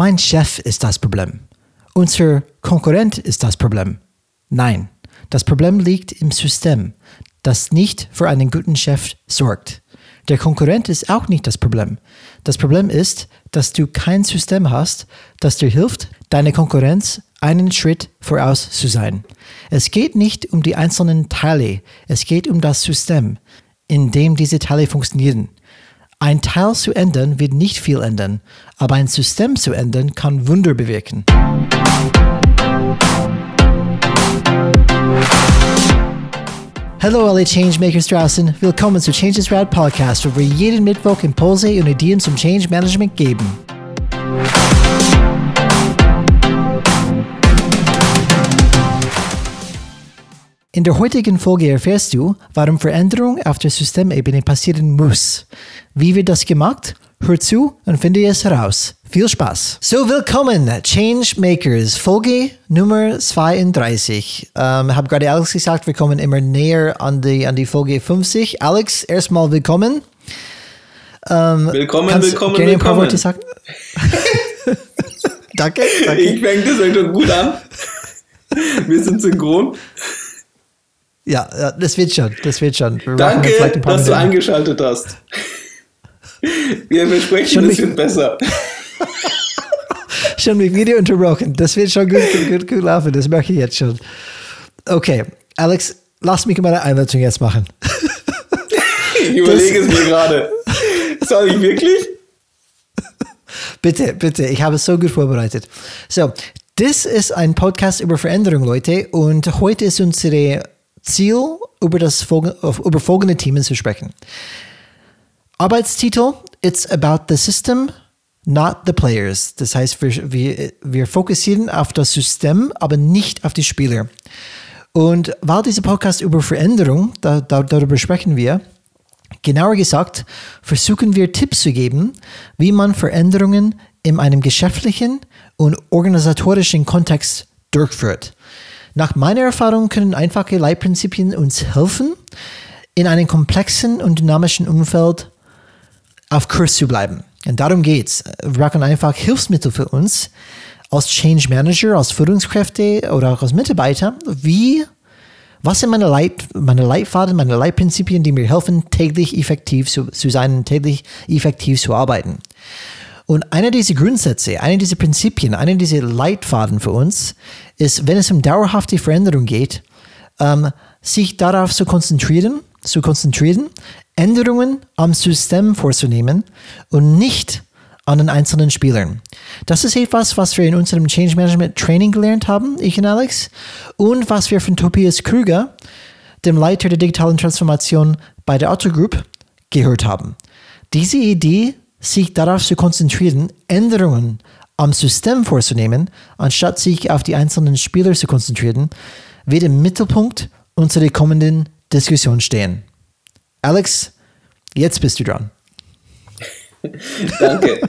mein Chef ist das Problem. Unser Konkurrent ist das Problem. Nein, das Problem liegt im System, das nicht für einen guten Chef sorgt. Der Konkurrent ist auch nicht das Problem. Das Problem ist, dass du kein System hast, das dir hilft, deine Konkurrenz einen Schritt voraus zu sein. Es geht nicht um die einzelnen Teile, es geht um das System, in dem diese Teile funktionieren. Ein Teil zu ändern wird nicht viel ändern, aber ein System zu ändern kann Wunder bewirken. Hallo alle Changemakers draußen, willkommen zu Changes Rad Podcast, wo wir jeden Mittwoch Impulse und Ideen zum Change Management geben. In der heutigen Folge erfährst du, warum Veränderung auf der Systemebene passieren muss. Wie wird das gemacht? Hör zu und finde es heraus. Viel Spaß. So, willkommen, Changemakers, Folge Nummer 32. Ähm, habe gerade Alex gesagt, wir kommen immer näher an die, an die Folge 50. Alex, erstmal willkommen. Ähm, willkommen, willkommen, gerne willkommen. Ein paar Worte sagen? danke, danke. Ich fängt das schon gut an. Wir sind synchron. Ja, das wird schon, das wird schon. Wir Danke, dass du eingeschaltet hast. Wir versprechen, es wird besser. schon mit Video unterbrochen. Das wird schon gut, gut, gut laufen. Das merke ich jetzt schon. Okay, Alex, lass mich meine Einleitung jetzt machen. ich überlege das, es mir gerade. Soll ich wirklich? Bitte, bitte, ich habe es so gut vorbereitet. So, das ist ein Podcast über Veränderung, Leute. Und heute ist unsere Ziel, über, das, über folgende Themen zu sprechen. Arbeitstitel, It's about the system, not the players. Das heißt, wir, wir, wir fokussieren auf das System, aber nicht auf die Spieler. Und weil dieser Podcast über Veränderung, da, da, darüber sprechen wir, genauer gesagt, versuchen wir Tipps zu geben, wie man Veränderungen in einem geschäftlichen und organisatorischen Kontext durchführt. Nach meiner Erfahrung können einfache Leitprinzipien uns helfen, in einem komplexen und dynamischen Umfeld auf Kurs zu bleiben. Und darum geht's. Wir brauchen einfach Hilfsmittel für uns als Change Manager, als Führungskräfte oder auch als Mitarbeiter. Wie, was sind meine, Leit, meine Leitfaden, meine Leitprinzipien, die mir helfen, täglich effektiv zu, zu sein, täglich effektiv zu arbeiten? Und einer dieser Grundsätze, einer dieser Prinzipien, einer dieser Leitfaden für uns ist, wenn es um dauerhafte Veränderung geht, ähm, sich darauf zu konzentrieren, zu konzentrieren, Änderungen am System vorzunehmen und nicht an den einzelnen Spielern. Das ist etwas, was wir in unserem Change Management Training gelernt haben, ich und Alex, und was wir von Tobias Krüger, dem Leiter der digitalen Transformation bei der Otto Group, gehört haben. Diese Idee sich darauf zu konzentrieren, Änderungen am System vorzunehmen, anstatt sich auf die einzelnen Spieler zu konzentrieren, wird im Mittelpunkt unserer kommenden Diskussion stehen. Alex, jetzt bist du dran. Danke.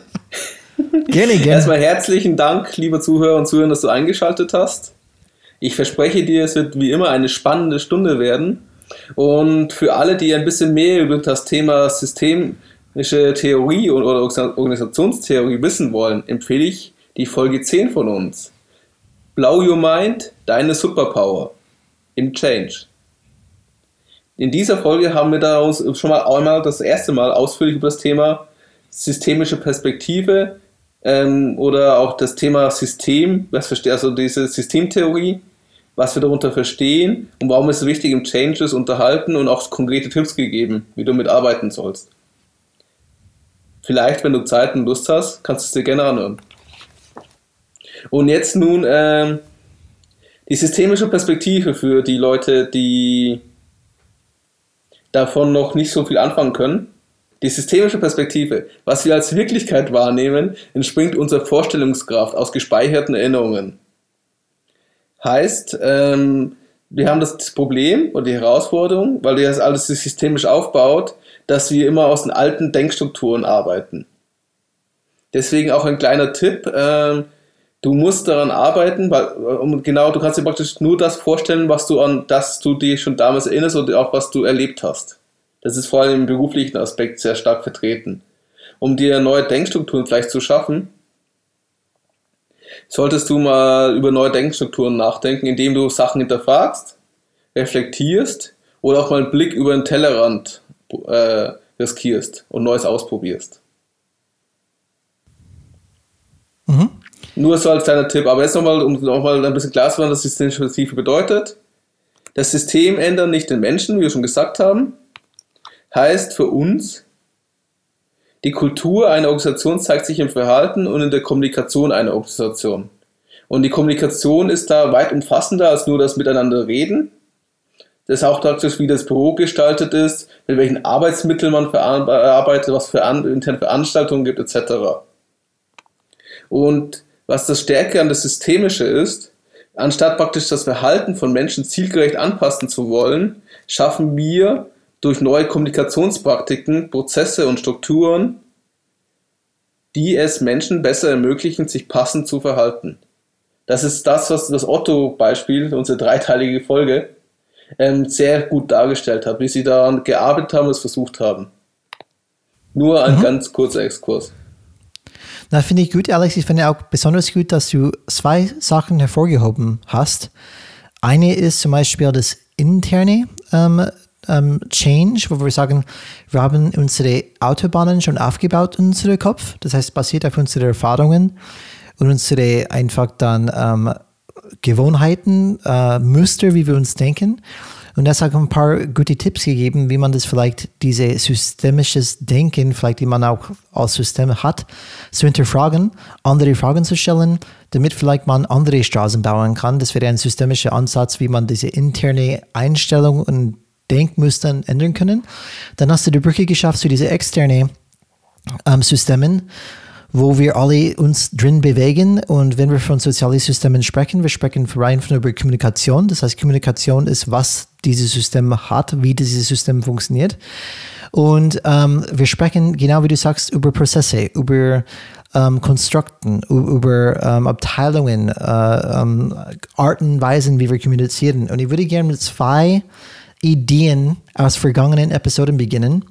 gerne, gerne. Erstmal herzlichen Dank, liebe Zuhörer und Zuhörer, dass du eingeschaltet hast. Ich verspreche dir, es wird wie immer eine spannende Stunde werden. Und für alle, die ein bisschen mehr über das Thema System Theorie oder Organisationstheorie wissen wollen, empfehle ich die Folge 10 von uns. Blow Your Mind, deine Superpower im Change. In dieser Folge haben wir daraus schon mal einmal das erste Mal ausführlich über das Thema systemische Perspektive ähm, oder auch das Thema System, was also diese Systemtheorie, was wir darunter verstehen und warum es wichtig im Change ist, unterhalten und auch konkrete Tipps gegeben, wie du mitarbeiten sollst. Vielleicht, wenn du Zeit und Lust hast, kannst du es dir gerne anhören. Und jetzt nun ähm, die systemische Perspektive für die Leute, die davon noch nicht so viel anfangen können. Die systemische Perspektive, was wir als Wirklichkeit wahrnehmen, entspringt unserer Vorstellungskraft aus gespeicherten Erinnerungen. Heißt, ähm, wir haben das Problem oder die Herausforderung, weil das alles systemisch aufbaut, dass wir immer aus den alten Denkstrukturen arbeiten. Deswegen auch ein kleiner Tipp, äh, du musst daran arbeiten, weil um, genau, du kannst dir praktisch nur das vorstellen, was du an das du dir schon damals erinnerst oder auch was du erlebt hast. Das ist vor allem im beruflichen Aspekt sehr stark vertreten. Um dir neue Denkstrukturen vielleicht zu schaffen, solltest du mal über neue Denkstrukturen nachdenken, indem du Sachen hinterfragst, reflektierst oder auch mal einen Blick über den Tellerrand äh, riskierst und Neues ausprobierst. Mhm. Nur so als kleiner Tipp. Aber jetzt nochmal, um nochmal ein bisschen klar zu machen, was Systeminitiative bedeutet. Das System ändern nicht den Menschen, wie wir schon gesagt haben. Heißt für uns, die Kultur einer Organisation zeigt sich im Verhalten und in der Kommunikation einer Organisation. Und die Kommunikation ist da weit umfassender als nur das Miteinander reden. Das ist auch praktisch, wie das Büro gestaltet ist, mit welchen Arbeitsmitteln man verarbeitet, was für interne Veranstaltungen gibt, etc. Und was das Stärke an das Systemische ist, anstatt praktisch das Verhalten von Menschen zielgerecht anpassen zu wollen, schaffen wir durch neue Kommunikationspraktiken, Prozesse und Strukturen, die es Menschen besser ermöglichen, sich passend zu verhalten. Das ist das, was das Otto-Beispiel, unsere dreiteilige Folge, ähm, sehr gut dargestellt hat, wie sie daran gearbeitet haben und es versucht haben. Nur ein mhm. ganz kurzer Exkurs. Na, finde ich gut, Alex. Ich finde auch besonders gut, dass du zwei Sachen hervorgehoben hast. Eine ist zum Beispiel das interne ähm, ähm, Change, wo wir sagen, wir haben unsere Autobahnen schon aufgebaut in unserem Kopf. Das heißt, basiert auf unseren Erfahrungen und unsere einfach dann ähm, Gewohnheiten, äh, Muster, wie wir uns denken. Und das hat ein paar gute Tipps gegeben, wie man das vielleicht, diese systemisches Denken, vielleicht die man auch als System hat, zu hinterfragen, andere Fragen zu stellen, damit vielleicht man andere Straßen bauen kann. Das wäre ein systemischer Ansatz, wie man diese interne Einstellung und Denkmustern ändern können. Dann hast du die Brücke geschafft zu diese externe ähm, Systemen wo wir alle uns drin bewegen. Und wenn wir von sozialen Systemen sprechen, wir sprechen rein von über Kommunikation. Das heißt, Kommunikation ist, was dieses System hat, wie dieses System funktioniert. Und ähm, wir sprechen, genau wie du sagst, über Prozesse, über ähm, Konstrukten, über ähm, Abteilungen, äh, ähm, Arten, Weisen, wie wir kommunizieren. Und ich würde gerne mit zwei Ideen aus vergangenen Episoden beginnen,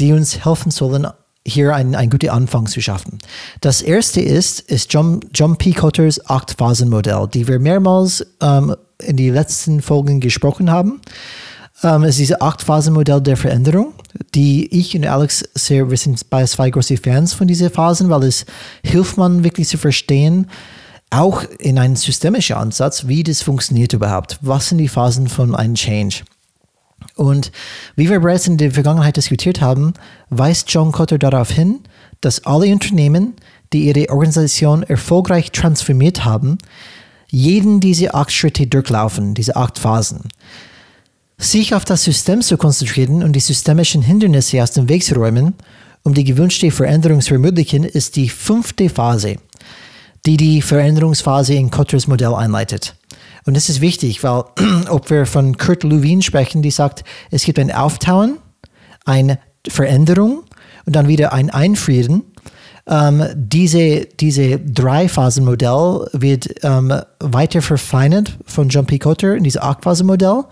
die uns helfen sollen, hier einen, einen guten Anfang zu schaffen. Das erste ist, ist John, John P. Cotters Acht-Phasen-Modell, die wir mehrmals ähm, in den letzten Folgen gesprochen haben. Ähm, es ist dieses Acht-Phasen-Modell der Veränderung, die ich und Alex sehr, wir sind bei zwei große Fans von diesen Phasen, weil es hilft man wirklich zu verstehen, auch in einem systemischen Ansatz, wie das funktioniert überhaupt. Was sind die Phasen von einem Change? Und wie wir bereits in der Vergangenheit diskutiert haben, weist John Cotter darauf hin, dass alle Unternehmen, die ihre Organisation erfolgreich transformiert haben, jeden diese acht Schritte durchlaufen, diese acht Phasen. Sich auf das System zu konzentrieren und die systemischen Hindernisse aus dem Weg zu räumen, um die gewünschte Veränderung zu ermöglichen, ist die fünfte Phase, die die Veränderungsphase in Cotters Modell einleitet. Und das ist wichtig, weil ob wir von Kurt Lewin sprechen, die sagt, es gibt ein Auftauen, eine Veränderung und dann wieder ein Einfrieren. Ähm, diese, diese Drei-Phasen-Modell wird ähm, weiter verfeinert von John P. Cotter in diesem Acht-Phasen-Modell.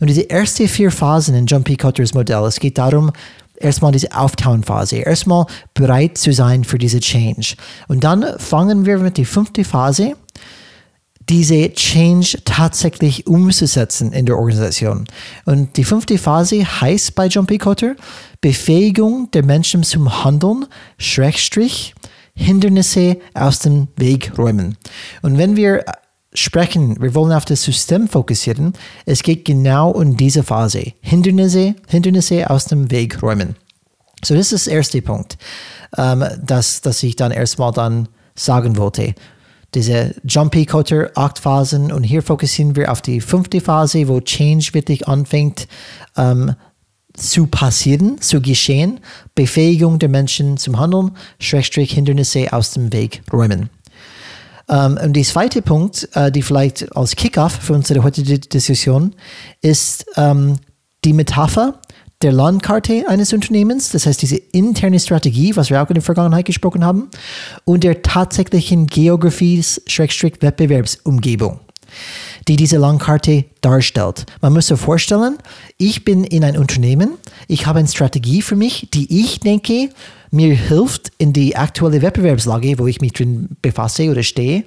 Und diese ersten vier Phasen in John P. Cotters Modell, es geht darum, erstmal diese Auftauen-Phase, erstmal bereit zu sein für diese Change. Und dann fangen wir mit der fünften Phase diese Change tatsächlich umzusetzen in der Organisation. Und die fünfte Phase heißt bei John P. Cotter Befähigung der Menschen zum Handeln, Schrägstrich, Hindernisse aus dem Weg räumen. Und wenn wir sprechen, wir wollen auf das System fokussieren, es geht genau um diese Phase. Hindernisse, Hindernisse aus dem Weg räumen. So, das ist der erste Punkt, ähm, das, das ich dann erstmal dann sagen wollte diese Jumpy Cutter acht Phasen und hier fokussieren wir auf die fünfte Phase, wo Change wirklich anfängt ähm, zu passieren, zu geschehen, Befähigung der Menschen zum Handeln, Schrägstrich Hindernisse aus dem Weg räumen. Um, ähm, und der zweite Punkt, uh, die vielleicht als Kickoff für unsere heutige Diskussion ist um, ähm, die Metapher der Landkarte eines Unternehmens, das heißt diese interne Strategie, was wir auch in der Vergangenheit gesprochen haben, und der tatsächlichen Geografie-Wettbewerbsumgebung. die diese Landkarte darstellt. Man muss sich vorstellen, ich bin in ein Unternehmen, ich habe eine Strategie für mich, die ich denke, mir hilft in die aktuelle Wettbewerbslage, wo ich mich drin befasse oder stehe.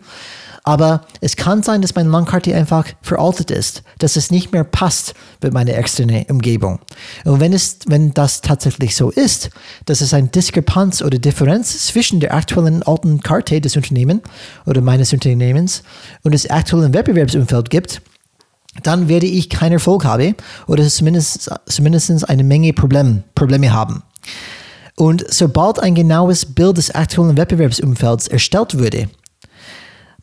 Aber es kann sein, dass meine Landkarte einfach veraltet ist, dass es nicht mehr passt mit meiner externen Umgebung. Und wenn, es, wenn das tatsächlich so ist, dass es eine Diskrepanz oder Differenz zwischen der aktuellen alten Karte des Unternehmens oder meines Unternehmens und des aktuellen Wettbewerbsumfeld gibt, dann werde ich keinen Erfolg haben oder zumindest, zumindest eine Menge Problem, Probleme haben. Und sobald ein genaues Bild des aktuellen Wettbewerbsumfelds erstellt würde,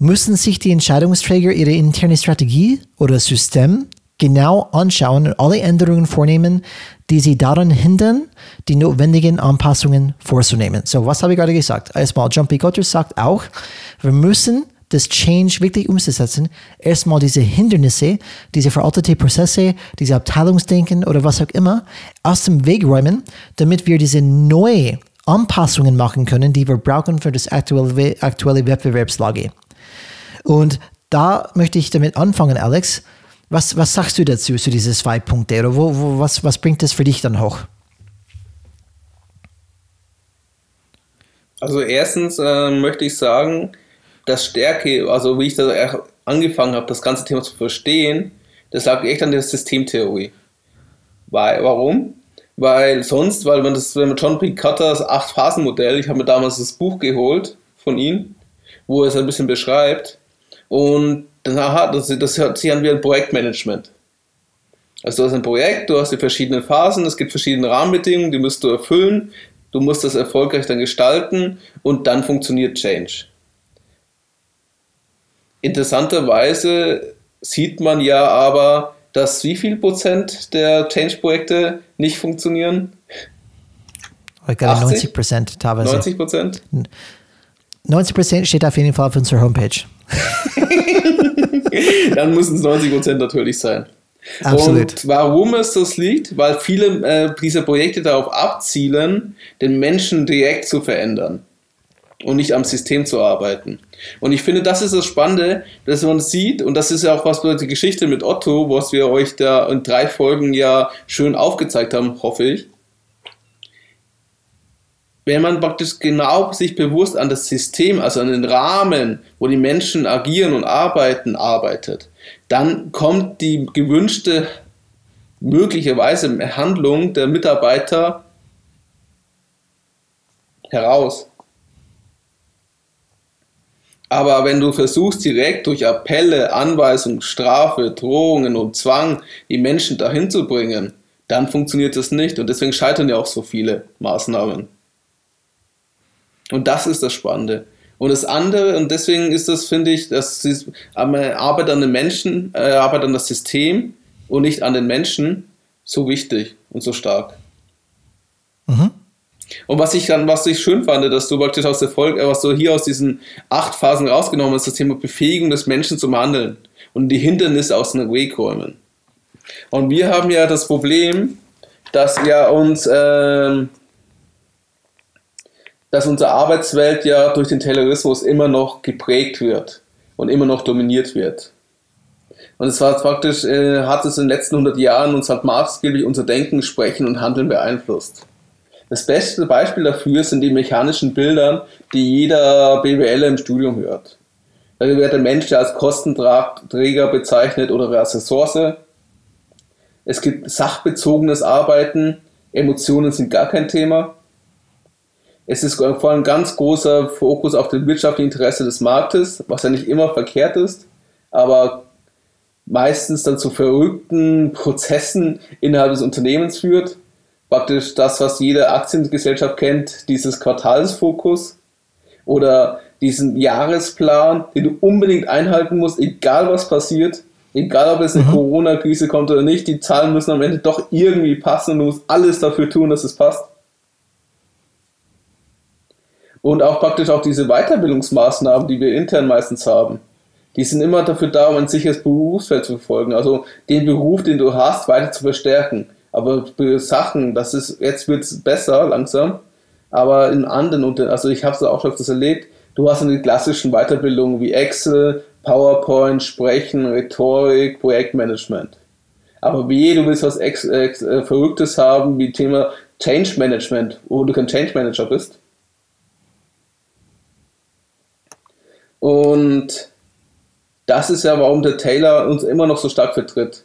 müssen sich die Entscheidungsträger ihre interne Strategie oder System genau anschauen und alle Änderungen vornehmen, die sie daran hindern, die notwendigen Anpassungen vorzunehmen. So, was habe ich gerade gesagt? Erstmal, John P. Gotter sagt auch, wir müssen das Change wirklich umzusetzen, erstmal diese Hindernisse, diese veraltete Prozesse, diese Abteilungsdenken oder was auch immer aus dem Weg räumen, damit wir diese neue Anpassungen machen können, die wir brauchen für das aktuelle, aktuelle Wettbewerbslage. Und da möchte ich damit anfangen, Alex. Was, was sagst du dazu, zu diesen zwei Punkten? Oder wo, wo, was, was bringt das für dich dann hoch? Also erstens äh, möchte ich sagen, dass Stärke, also wie ich da angefangen habe, das ganze Thema zu verstehen, das lag echt an der Systemtheorie. Weil, warum? Weil sonst, weil man das, wenn man John P. Cutters Acht-Phasen-Modell, ich habe mir damals das Buch geholt von ihm, wo er es ein bisschen beschreibt, und dann, aha, das, das hört sich an wie ein Projektmanagement. Also du hast ein Projekt, du hast die verschiedenen Phasen, es gibt verschiedene Rahmenbedingungen, die musst du erfüllen, du musst das erfolgreich dann gestalten und dann funktioniert Change. Interessanterweise sieht man ja aber, dass wie viel Prozent der Change-Projekte nicht funktionieren? Ich glaube 90 Prozent teilweise. 90 Prozent? 90 Prozent steht auf jeden Fall auf unserer Homepage. Dann müssen es 90 Prozent natürlich sein. Absolut. Und warum es das liegt? Weil viele äh, dieser Projekte darauf abzielen, den Menschen direkt zu verändern und nicht am System zu arbeiten. Und ich finde, das ist das Spannende, dass man sieht, und das ist ja auch was bei der Geschichte mit Otto, was wir euch da in drei Folgen ja schön aufgezeigt haben, hoffe ich, wenn man praktisch genau sich bewusst an das System, also an den Rahmen, wo die Menschen agieren und arbeiten, arbeitet, dann kommt die gewünschte möglicherweise Handlung der Mitarbeiter heraus. Aber wenn du versuchst, direkt durch Appelle, Anweisungen, Strafe, Drohungen und Zwang die Menschen dahin zu bringen, dann funktioniert das nicht. Und deswegen scheitern ja auch so viele Maßnahmen. Und das ist das Spannende. Und das andere, und deswegen ist das, finde ich, dass sie Arbeit an den Menschen, äh, Arbeit an das System und nicht an den Menschen so wichtig und so stark. Mhm. Und was ich dann, was ich schön fand, dass du praktisch aus der Folge, was du hier aus diesen acht Phasen rausgenommen hast, das Thema Befähigung des Menschen zum Handeln und die Hindernisse aus dem Weg räumen. Und wir haben ja das Problem, dass wir uns ähm, dass unsere Arbeitswelt ja durch den Terrorismus immer noch geprägt wird und immer noch dominiert wird. Und es war praktisch, äh, hat es in den letzten 100 Jahren uns halt maßgeblich unser Denken, Sprechen und Handeln beeinflusst. Das beste Beispiel dafür sind die mechanischen Bilder, die jeder BWL im Studium hört. Da wird der Mensch als Kostenträger bezeichnet oder als Ressource. Es gibt sachbezogenes Arbeiten, Emotionen sind gar kein Thema. Es ist vor allem ein ganz großer Fokus auf das wirtschaftliche Interesse des Marktes, was ja nicht immer verkehrt ist, aber meistens dann zu verrückten Prozessen innerhalb des Unternehmens führt. Praktisch das, was jede Aktiengesellschaft kennt, dieses Quartalsfokus oder diesen Jahresplan, den du unbedingt einhalten musst, egal was passiert, egal ob es eine mhm. Corona-Krise kommt oder nicht, die Zahlen müssen am Ende doch irgendwie passen und du musst alles dafür tun, dass es passt. Und auch praktisch auch diese Weiterbildungsmaßnahmen, die wir intern meistens haben, die sind immer dafür da, um ein sicheres Berufsfeld zu verfolgen. Also den Beruf, den du hast, weiter zu verstärken. Aber Sachen, das ist, jetzt wird es besser langsam, aber in anderen, also ich habe es auch schon öfters erlebt, du hast eine klassischen Weiterbildungen wie Excel, PowerPoint, Sprechen, Rhetorik, Projektmanagement. Aber wie du willst was ex, ex, äh, Verrücktes haben, wie Thema Change Management, wo du kein Change Manager bist. Und das ist ja, warum der Taylor uns immer noch so stark vertritt.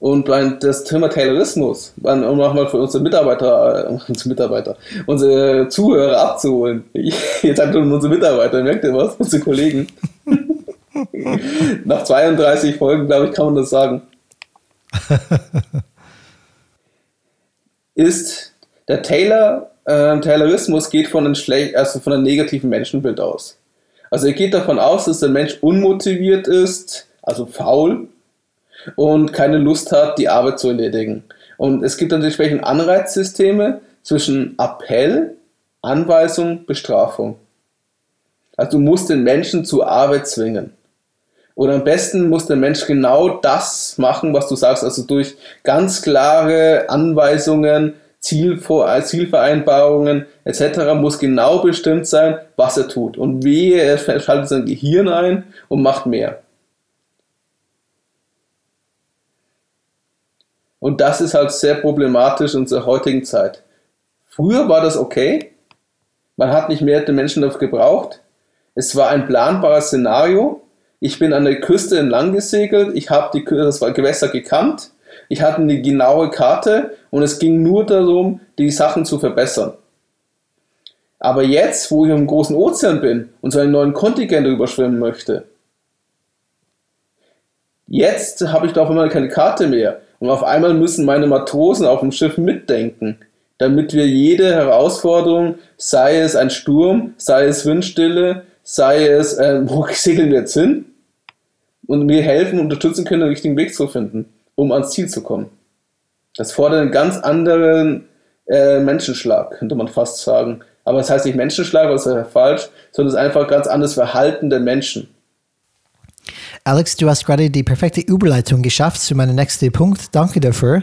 Und das Thema Taylorismus, um nochmal für unsere Mitarbeiter, äh, unsere Mitarbeiter, unsere Zuhörer abzuholen. Jetzt hat unsere Mitarbeiter, merkt ihr was? Unsere Kollegen. Nach 32 Folgen, glaube ich, kann man das sagen. ist der Taylor, äh, Taylorismus geht von einem, schlecht, also von einem negativen Menschenbild aus. Also er geht davon aus, dass der Mensch unmotiviert ist, also faul und keine Lust hat, die Arbeit zu erledigen. Und es gibt dann entsprechend Anreizsysteme zwischen Appell, Anweisung, Bestrafung. Also du musst den Menschen zur Arbeit zwingen. Und am besten muss der Mensch genau das machen, was du sagst, also durch ganz klare Anweisungen, Zielvor Zielvereinbarungen etc. muss genau bestimmt sein, was er tut. Und wie er schaltet sein Gehirn ein und macht mehr. Und das ist halt sehr problematisch in unserer heutigen Zeit. Früher war das okay. Man hat nicht mehr den Menschen dafür gebraucht. Es war ein planbares Szenario. Ich bin an der Küste entlang gesegelt. Ich habe das Gewässer gekannt. Ich hatte eine genaue Karte und es ging nur darum, die Sachen zu verbessern. Aber jetzt, wo ich im großen Ozean bin und so einen neuen Kontinent überschwimmen möchte, jetzt habe ich da auf einmal keine Karte mehr. Und auf einmal müssen meine Matrosen auf dem Schiff mitdenken, damit wir jede Herausforderung, sei es ein Sturm, sei es Windstille, sei es, äh, wo segeln wir jetzt hin, und mir helfen, unterstützen können, den richtigen Weg zu finden um ans Ziel zu kommen. Das fordert einen ganz anderen äh, Menschenschlag, könnte man fast sagen. Aber das heißt nicht Menschenschlag, das ist ja falsch, sondern es ist einfach ein ganz anderes Verhalten der Menschen. Alex, du hast gerade die perfekte Überleitung geschafft zu meinem nächsten Punkt. Danke dafür.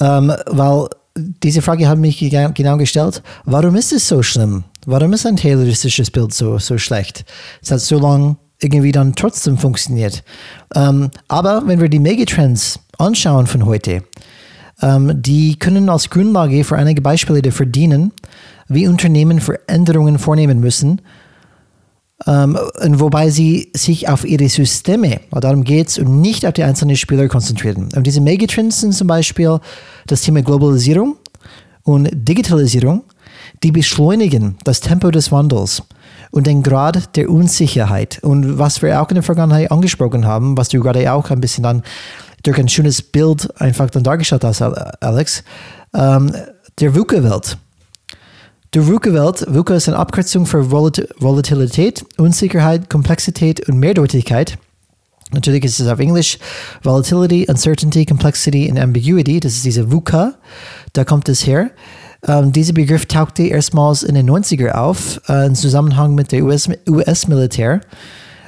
Ähm, weil diese Frage hat mich genau gestellt. Warum ist es so schlimm? Warum ist ein tayloristisches Bild so, so schlecht? Es hat so lange irgendwie dann trotzdem funktioniert. Ähm, aber wenn wir die Megatrends anschauen von heute, ähm, die können als Grundlage für einige Beispiele dafür dienen, wie Unternehmen Veränderungen vornehmen müssen, ähm, wobei sie sich auf ihre Systeme, darum geht es, und nicht auf die einzelnen Spieler konzentrieren. Und diese Megatrends sind zum Beispiel das Thema Globalisierung und Digitalisierung, die beschleunigen das Tempo des Wandels und den Grad der Unsicherheit. Und was wir auch in der Vergangenheit angesprochen haben, was du gerade auch ein bisschen dann durch ein schönes Bild einfach dann dargestellt hast, Alex, ähm, der VUCA-Welt. Der VUCA-Welt, VUCA ist eine Abkürzung für Volatilität, Unsicherheit, Komplexität und Mehrdeutigkeit. Natürlich ist es auf Englisch Volatility, Uncertainty, Complexity und Ambiguity. Das ist diese VUCA. Da kommt es her. Ähm, dieser Begriff tauchte erstmals in den 90er auf, äh, im Zusammenhang mit der US-Militär. US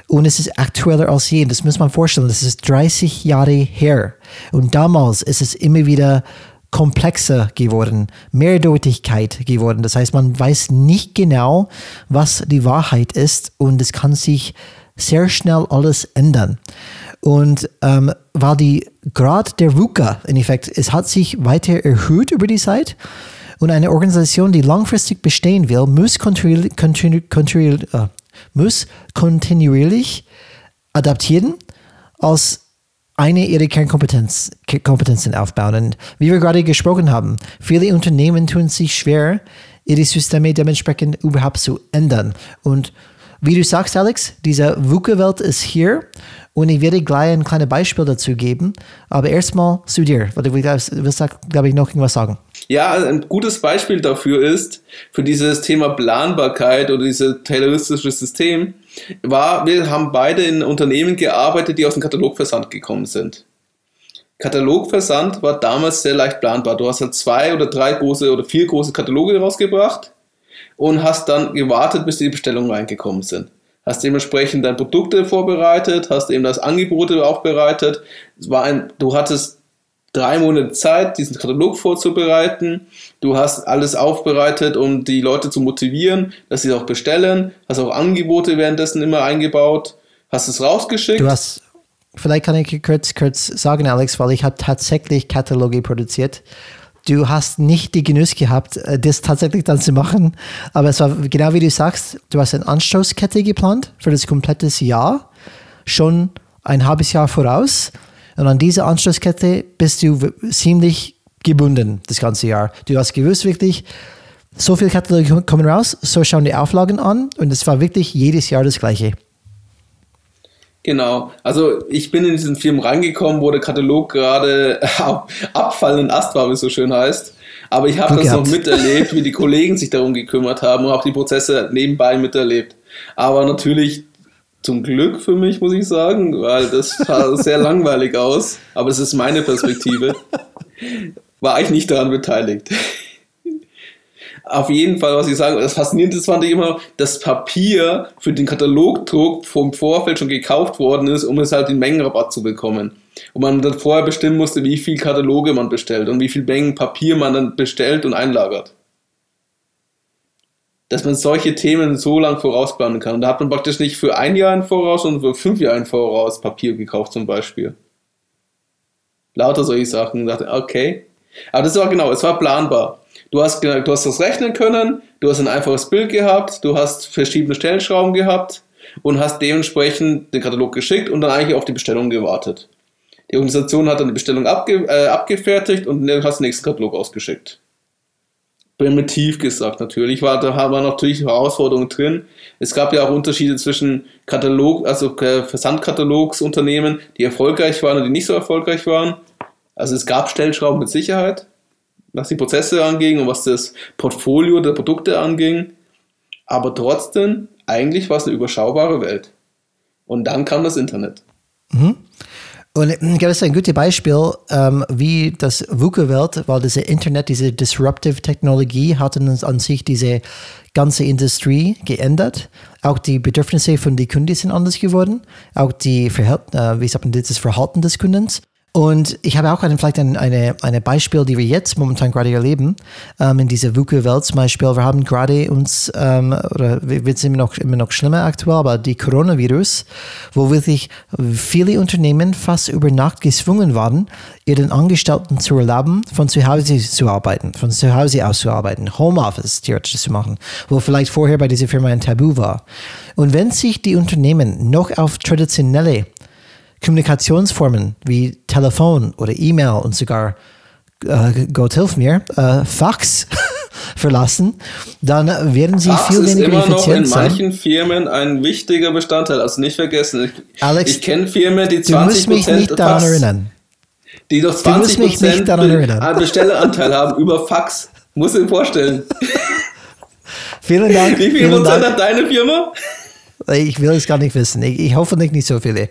und es ist aktueller als je. Das muss man vorstellen. Das ist 30 Jahre her. Und damals ist es immer wieder komplexer geworden, Mehrdeutigkeit geworden. Das heißt, man weiß nicht genau, was die Wahrheit ist und es kann sich sehr schnell alles ändern. Und ähm, weil die Grad der VUCA, in Effekt, es hat sich weiter erhöht über die Zeit. Und eine Organisation, die langfristig bestehen will, muss, kontinu, kontinu, kontinu, äh, muss kontinuierlich adaptieren als eine ihrer Kernkompetenzen aufbauen. Und wie wir gerade gesprochen haben, viele Unternehmen tun sich schwer, ihre Systeme dementsprechend überhaupt zu ändern. Und wie du sagst, Alex, diese VUCA-Welt ist hier und ich werde gleich ein kleines Beispiel dazu geben. Aber erstmal zu dir, weil du willst, glaube ich, noch irgendwas sagen. Ja, ein gutes Beispiel dafür ist, für dieses Thema Planbarkeit oder dieses tayloristische System, war, wir haben beide in Unternehmen gearbeitet, die aus dem Katalogversand gekommen sind. Katalogversand war damals sehr leicht planbar. Du hast halt zwei oder drei große oder vier große Kataloge rausgebracht und hast dann gewartet, bis die Bestellungen reingekommen sind hast dementsprechend deine Produkte vorbereitet, hast eben das Angebote aufbereitet. Es war ein, du hattest drei Monate Zeit, diesen Katalog vorzubereiten. Du hast alles aufbereitet, um die Leute zu motivieren, dass sie auch bestellen. Hast auch Angebote währenddessen immer eingebaut. hast es rausgeschickt. Du hast, vielleicht kann ich kurz, kurz sagen, Alex, weil ich habe tatsächlich Kataloge produziert. Du hast nicht die Genuss gehabt, äh, das tatsächlich dann zu machen. Aber es war genau wie du sagst, du hast eine Anstoßkette geplant für das komplette Jahr, schon ein halbes Jahr voraus. Und an dieser Anstoßkette bist du ziemlich gebunden das ganze Jahr. Du hast gewusst wirklich, so viele Kataloge kommen raus, so schauen die Auflagen an und es war wirklich jedes Jahr das gleiche. Genau, also ich bin in diesen Film reingekommen, wo der Katalog gerade abfallenden Ast war, wie es so schön heißt. Aber ich habe das gehabt. noch miterlebt, wie die Kollegen sich darum gekümmert haben und auch die Prozesse nebenbei miterlebt. Aber natürlich zum Glück für mich, muss ich sagen, weil das sah sehr langweilig aus. Aber das ist meine Perspektive. War ich nicht daran beteiligt. Auf jeden Fall, was ich sage, das Faszinierende fand ich immer, dass Papier für den Katalogdruck vom Vorfeld schon gekauft worden ist, um es halt den Mengenrabatt zu bekommen. Und man dann vorher bestimmen musste, wie viel Kataloge man bestellt und wie viel Mengen Papier man dann bestellt und einlagert. Dass man solche Themen so lang vorausplanen kann. Und da hat man praktisch nicht für ein Jahr im Voraus, sondern für fünf Jahre im Voraus Papier gekauft zum Beispiel. Lauter solche Sachen. Und dachte, okay. Aber das war genau, es war planbar. Du hast, du hast das rechnen können, du hast ein einfaches Bild gehabt, du hast verschiedene Stellschrauben gehabt und hast dementsprechend den Katalog geschickt und dann eigentlich auf die Bestellung gewartet. Die Organisation hat dann die Bestellung abge, äh, abgefertigt und dann hast den nächsten Katalog ausgeschickt. Primitiv gesagt natürlich, war, da waren natürlich Herausforderungen drin. Es gab ja auch Unterschiede zwischen Katalog, also äh, Versandkatalogsunternehmen, die erfolgreich waren und die nicht so erfolgreich waren. Also es gab Stellschrauben mit Sicherheit, was die Prozesse anging und was das Portfolio der Produkte anging. Aber trotzdem, eigentlich war es eine überschaubare Welt. Und dann kam das Internet. Mhm. Und ich glaube, das ist ein gutes Beispiel, ähm, wie das VUCA-Welt, weil diese Internet, diese Disruptive Technologie hat an sich diese ganze Industrie geändert. Auch die Bedürfnisse von den Kunden sind anders geworden. Auch die Verhalt, äh, wie sagt man, das Verhalten des Kundens. Und ich habe auch einen, vielleicht ein eine, eine Beispiel, die wir jetzt momentan gerade erleben, ähm, in dieser VUCA-Welt zum Beispiel. Wir haben gerade uns, ähm, oder wird es immer noch, immer noch schlimmer aktuell, aber die Coronavirus, wo wirklich viele Unternehmen fast über Nacht gezwungen waren, ihren Angestellten zu erlauben, von zu Hause zu arbeiten, von zu Hause aus zu arbeiten, Homeoffice theoretisch zu machen, wo vielleicht vorher bei dieser Firma ein Tabu war. Und wenn sich die Unternehmen noch auf traditionelle Kommunikationsformen wie Telefon oder E-Mail und sogar, äh, Gott hilf mir, äh, Fax verlassen, dann werden sie Fax viel weniger effizient sein. ist immer noch in manchen Firmen ein wichtiger Bestandteil, also nicht vergessen. Ich, Alex, ich kenne Firmen, die 20 du musst mich nicht daran Fax, erinnern. Die doch 20 mich nicht daran erinnern. Bestelleranteil haben über Fax. Muss ich mir vorstellen. Vielen Dank. Wie viel Prozent hat deine Firma? Ich will es gar nicht wissen. Ich, ich hoffe nicht so viele.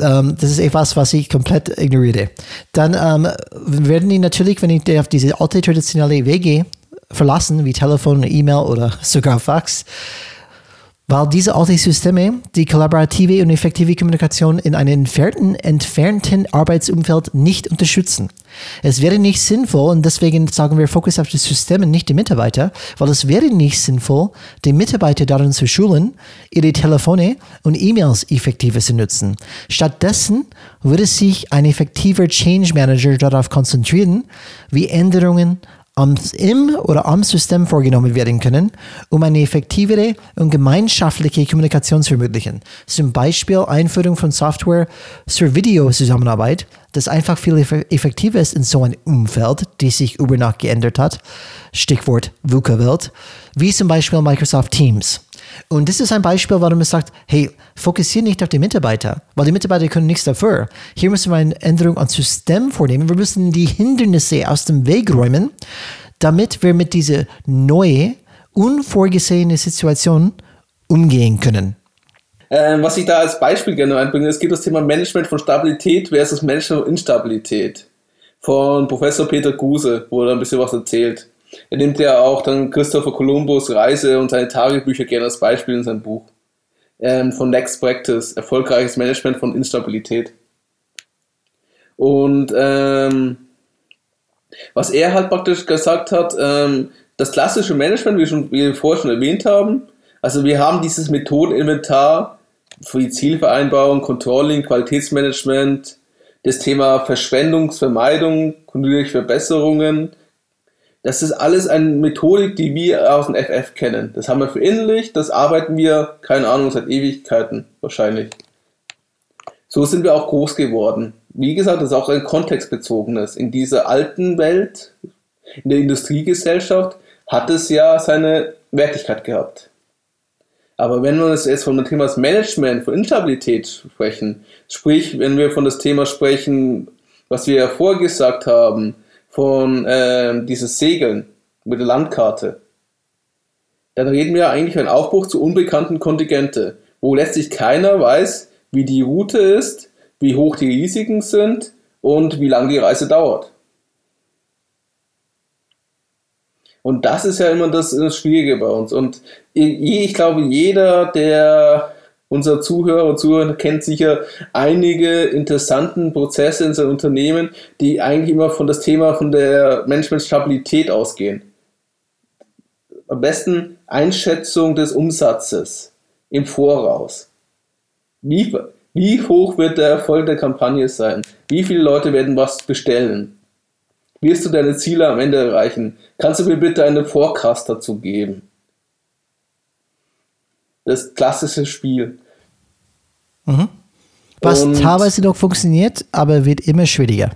Ähm, das ist etwas, was ich komplett ignoriere. Dann ähm, werden die natürlich, wenn ich auf diese alte traditionelle Wege verlassen, wie Telefon, E-Mail oder sogar Fax, weil diese alten Systeme die kollaborative und effektive Kommunikation in einem entfernten, entfernten Arbeitsumfeld nicht unterstützen. Es wäre nicht sinnvoll, und deswegen sagen wir Fokus auf das System und nicht die Mitarbeiter, weil es wäre nicht sinnvoll, die Mitarbeiter darin zu schulen, ihre Telefone und E-Mails effektiver zu nutzen. Stattdessen würde sich ein effektiver Change Manager darauf konzentrieren, wie Änderungen am, im oder am System vorgenommen werden können, um eine effektivere und gemeinschaftliche Kommunikation zu ermöglichen. Zum Beispiel Einführung von Software zur Videozusammenarbeit, das einfach viel effektiver ist in so einem Umfeld, die sich über Nacht geändert hat. Stichwort VUCA-Welt, wie zum Beispiel Microsoft Teams. Und das ist ein Beispiel, warum es sagt, hey, fokussiere nicht auf die Mitarbeiter, weil die Mitarbeiter können nichts dafür. Hier müssen wir eine Änderung am System vornehmen. Wir müssen die Hindernisse aus dem Weg räumen, damit wir mit dieser neuen, unvorgesehenen Situation umgehen können. Ähm, was ich da als Beispiel gerne einbringe, es geht das Thema Management von Stabilität versus Management von Instabilität von Professor Peter Guse, wo er ein bisschen was erzählt. Er nimmt ja auch dann Christopher Columbus Reise und seine Tagebücher gerne als Beispiel in seinem Buch. Ähm, von Next Practice, erfolgreiches Management von Instabilität. Und ähm, was er halt praktisch gesagt hat, ähm, das klassische Management, wie, schon, wie wir vorher schon erwähnt haben, also wir haben dieses Methodeninventar, für die Zielvereinbarung, Controlling, Qualitätsmanagement, das Thema Verschwendungsvermeidung, kontinuierliche Verbesserungen. Das ist alles eine Methodik, die wir aus dem FF kennen. Das haben wir verinnerlicht, das arbeiten wir, keine Ahnung, seit Ewigkeiten wahrscheinlich. So sind wir auch groß geworden. Wie gesagt, das ist auch ein kontextbezogenes. In dieser alten Welt, in der Industriegesellschaft, hat es ja seine Wertigkeit gehabt. Aber wenn wir jetzt von dem Thema Management, von Instabilität sprechen, sprich, wenn wir von das Thema sprechen, was wir ja vorgesagt haben, von äh, dieses Segeln mit der Landkarte, dann reden wir eigentlich einen Aufbruch zu unbekannten Kontingente, wo letztlich keiner weiß, wie die Route ist, wie hoch die Risiken sind und wie lange die Reise dauert. Und das ist ja immer das, das Schwierige bei uns. Und ich glaube, jeder, der unser Zuhörer und Zuhörer kennt sicher einige interessanten Prozesse in seinem Unternehmen, die eigentlich immer von das Thema von der Managementstabilität ausgehen. Am besten Einschätzung des Umsatzes im Voraus. Wie, wie hoch wird der Erfolg der Kampagne sein? Wie viele Leute werden was bestellen? Wirst du deine Ziele am Ende erreichen? Kannst du mir bitte einen Forecast dazu geben? Das klassische Spiel. Mhm. Was Und teilweise noch funktioniert, aber wird immer schwieriger.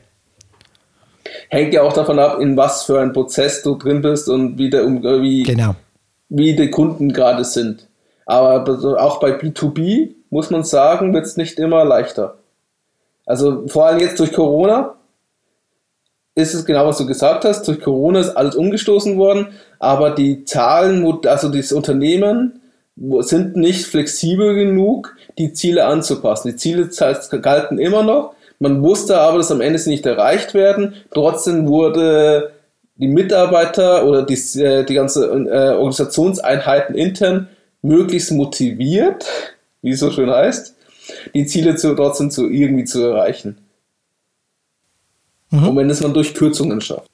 Hängt ja auch davon ab, in was für ein Prozess du drin bist und wie, der, wie, genau. wie die Kunden gerade sind. Aber auch bei B2B muss man sagen, wird es nicht immer leichter. Also vor allem jetzt durch Corona ist es genau, was du gesagt hast. Durch Corona ist alles umgestoßen worden, aber die Zahlen, also das Unternehmen, sind nicht flexibel genug, die Ziele anzupassen. Die Ziele galten immer noch. Man wusste aber, dass am Ende sie nicht erreicht werden. Trotzdem wurde die Mitarbeiter oder die, äh, die ganze äh, Organisationseinheiten intern möglichst motiviert, wie es so schön heißt, die Ziele zu, trotzdem zu irgendwie zu erreichen. Mhm. Und wenn es man durch Kürzungen schafft.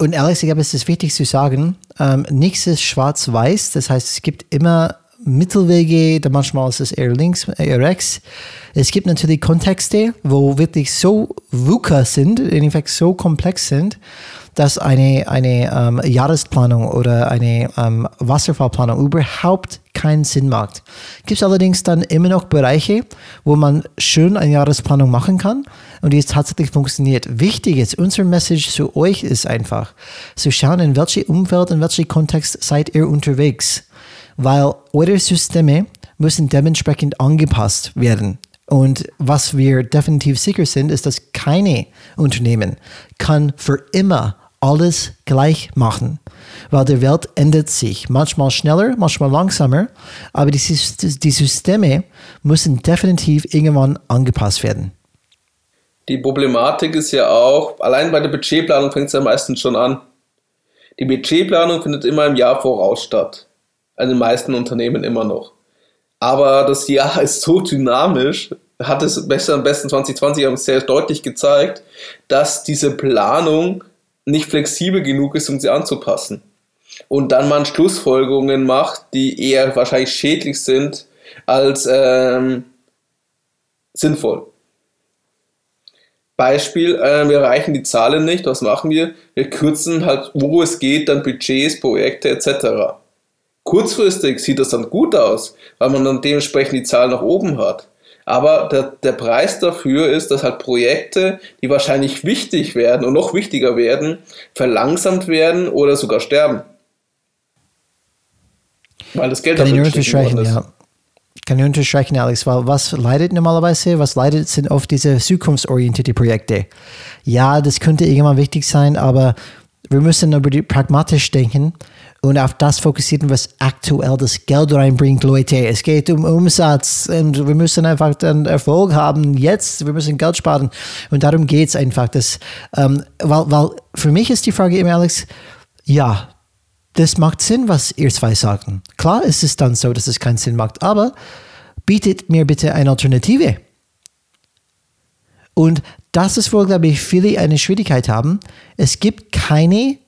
Und ehrlich gesagt ist es wichtig zu sagen, ähm, nichts ist schwarz-weiß. Das heißt, es gibt immer Mittelwege, manchmal ist es eher links, eher rechts. Es gibt natürlich Kontexte, wo wirklich so VUCA sind, in Effekt so komplex sind, dass eine, eine ähm, Jahresplanung oder eine ähm, Wasserfallplanung überhaupt keinen Sinn macht. Gibt es allerdings dann immer noch Bereiche, wo man schön eine Jahresplanung machen kann und die es tatsächlich funktioniert. Wichtig ist, unsere Message zu euch ist einfach, zu schauen, in welchem Umfeld, in welchem Kontext seid ihr unterwegs. Weil eure Systeme müssen dementsprechend angepasst werden. Und was wir definitiv sicher sind, ist, dass keine Unternehmen kann für immer alles gleich machen, weil die Welt ändert sich. Manchmal schneller, manchmal langsamer, aber die Systeme müssen definitiv irgendwann angepasst werden. Die Problematik ist ja auch, allein bei der Budgetplanung fängt es ja meistens schon an. Die Budgetplanung findet immer im Jahr voraus statt. Also in den meisten Unternehmen immer noch. Aber das Jahr ist so dynamisch, hat es besser am besten 2020 haben sehr deutlich gezeigt, dass diese Planung nicht flexibel genug ist, um sie anzupassen. Und dann man Schlussfolgerungen macht, die eher wahrscheinlich schädlich sind als ähm, sinnvoll. Beispiel, äh, wir erreichen die Zahlen nicht, was machen wir? Wir kürzen halt, wo es geht, dann Budgets, Projekte etc. Kurzfristig sieht das dann gut aus, weil man dann dementsprechend die Zahlen nach oben hat. Aber der, der Preis dafür ist, dass halt Projekte, die wahrscheinlich wichtig werden und noch wichtiger werden, verlangsamt werden oder sogar sterben. Weil das Geld Kann dafür ich unterstreichen, ja. Kann ich unterstreichen, Alex, weil was leidet normalerweise? Was leidet sind oft diese zukunftsorientierte Projekte. Ja, das könnte irgendwann wichtig sein, aber wir müssen über die pragmatisch denken und auf das fokussieren, was aktuell das Geld reinbringt, Leute. Es geht um Umsatz und wir müssen einfach den Erfolg haben jetzt. Wir müssen Geld sparen und darum geht es einfach. Das, ähm, weil, weil für mich ist die Frage immer, Alex, ja, das macht Sinn, was ihr zwei sagen. Klar ist es dann so, dass es keinen Sinn macht, aber bietet mir bitte eine Alternative. Und das ist, wo, glaube ich, viele eine Schwierigkeit haben. Es gibt keine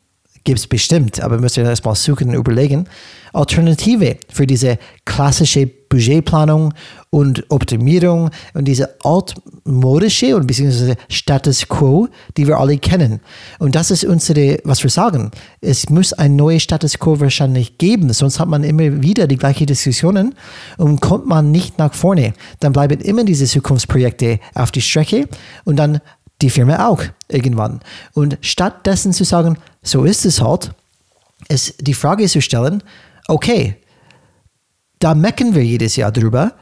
gibt es bestimmt, aber müsst ihr erstmal suchen und überlegen. Alternative für diese klassische Budgetplanung und Optimierung und diese altmodische und beziehungsweise Status Quo, die wir alle kennen. Und das ist unsere, was wir sagen. Es muss ein neues Status Quo wahrscheinlich geben, sonst hat man immer wieder die gleichen Diskussionen und kommt man nicht nach vorne. Dann bleiben immer diese Zukunftsprojekte auf die Strecke und dann die Firma auch irgendwann. Und stattdessen zu sagen, so ist es halt, ist die Frage zu stellen, okay, da mecken wir jedes Jahr drüber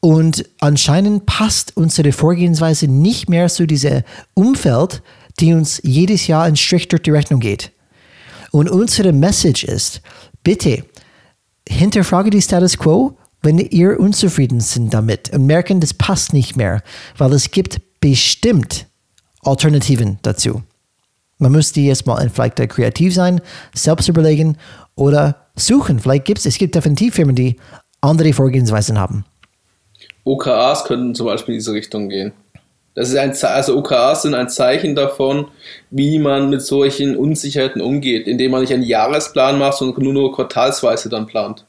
und anscheinend passt unsere Vorgehensweise nicht mehr zu diesem Umfeld, die uns jedes Jahr einen Strich durch die Rechnung geht. Und unsere Message ist, bitte hinterfrage die Status Quo, wenn ihr unzufrieden sind damit und merken, das passt nicht mehr, weil es gibt bestimmt Alternativen dazu. Man muss die erstmal vielleicht kreativ sein, selbst überlegen oder suchen. Vielleicht gibt es, es gibt definitiv Firmen, die andere Vorgehensweisen haben. OKAs könnten zum Beispiel in diese Richtung gehen. Das ist ein, also OKAs sind ein Zeichen davon, wie man mit solchen Unsicherheiten umgeht, indem man nicht einen Jahresplan macht, sondern nur, nur quartalsweise dann plant.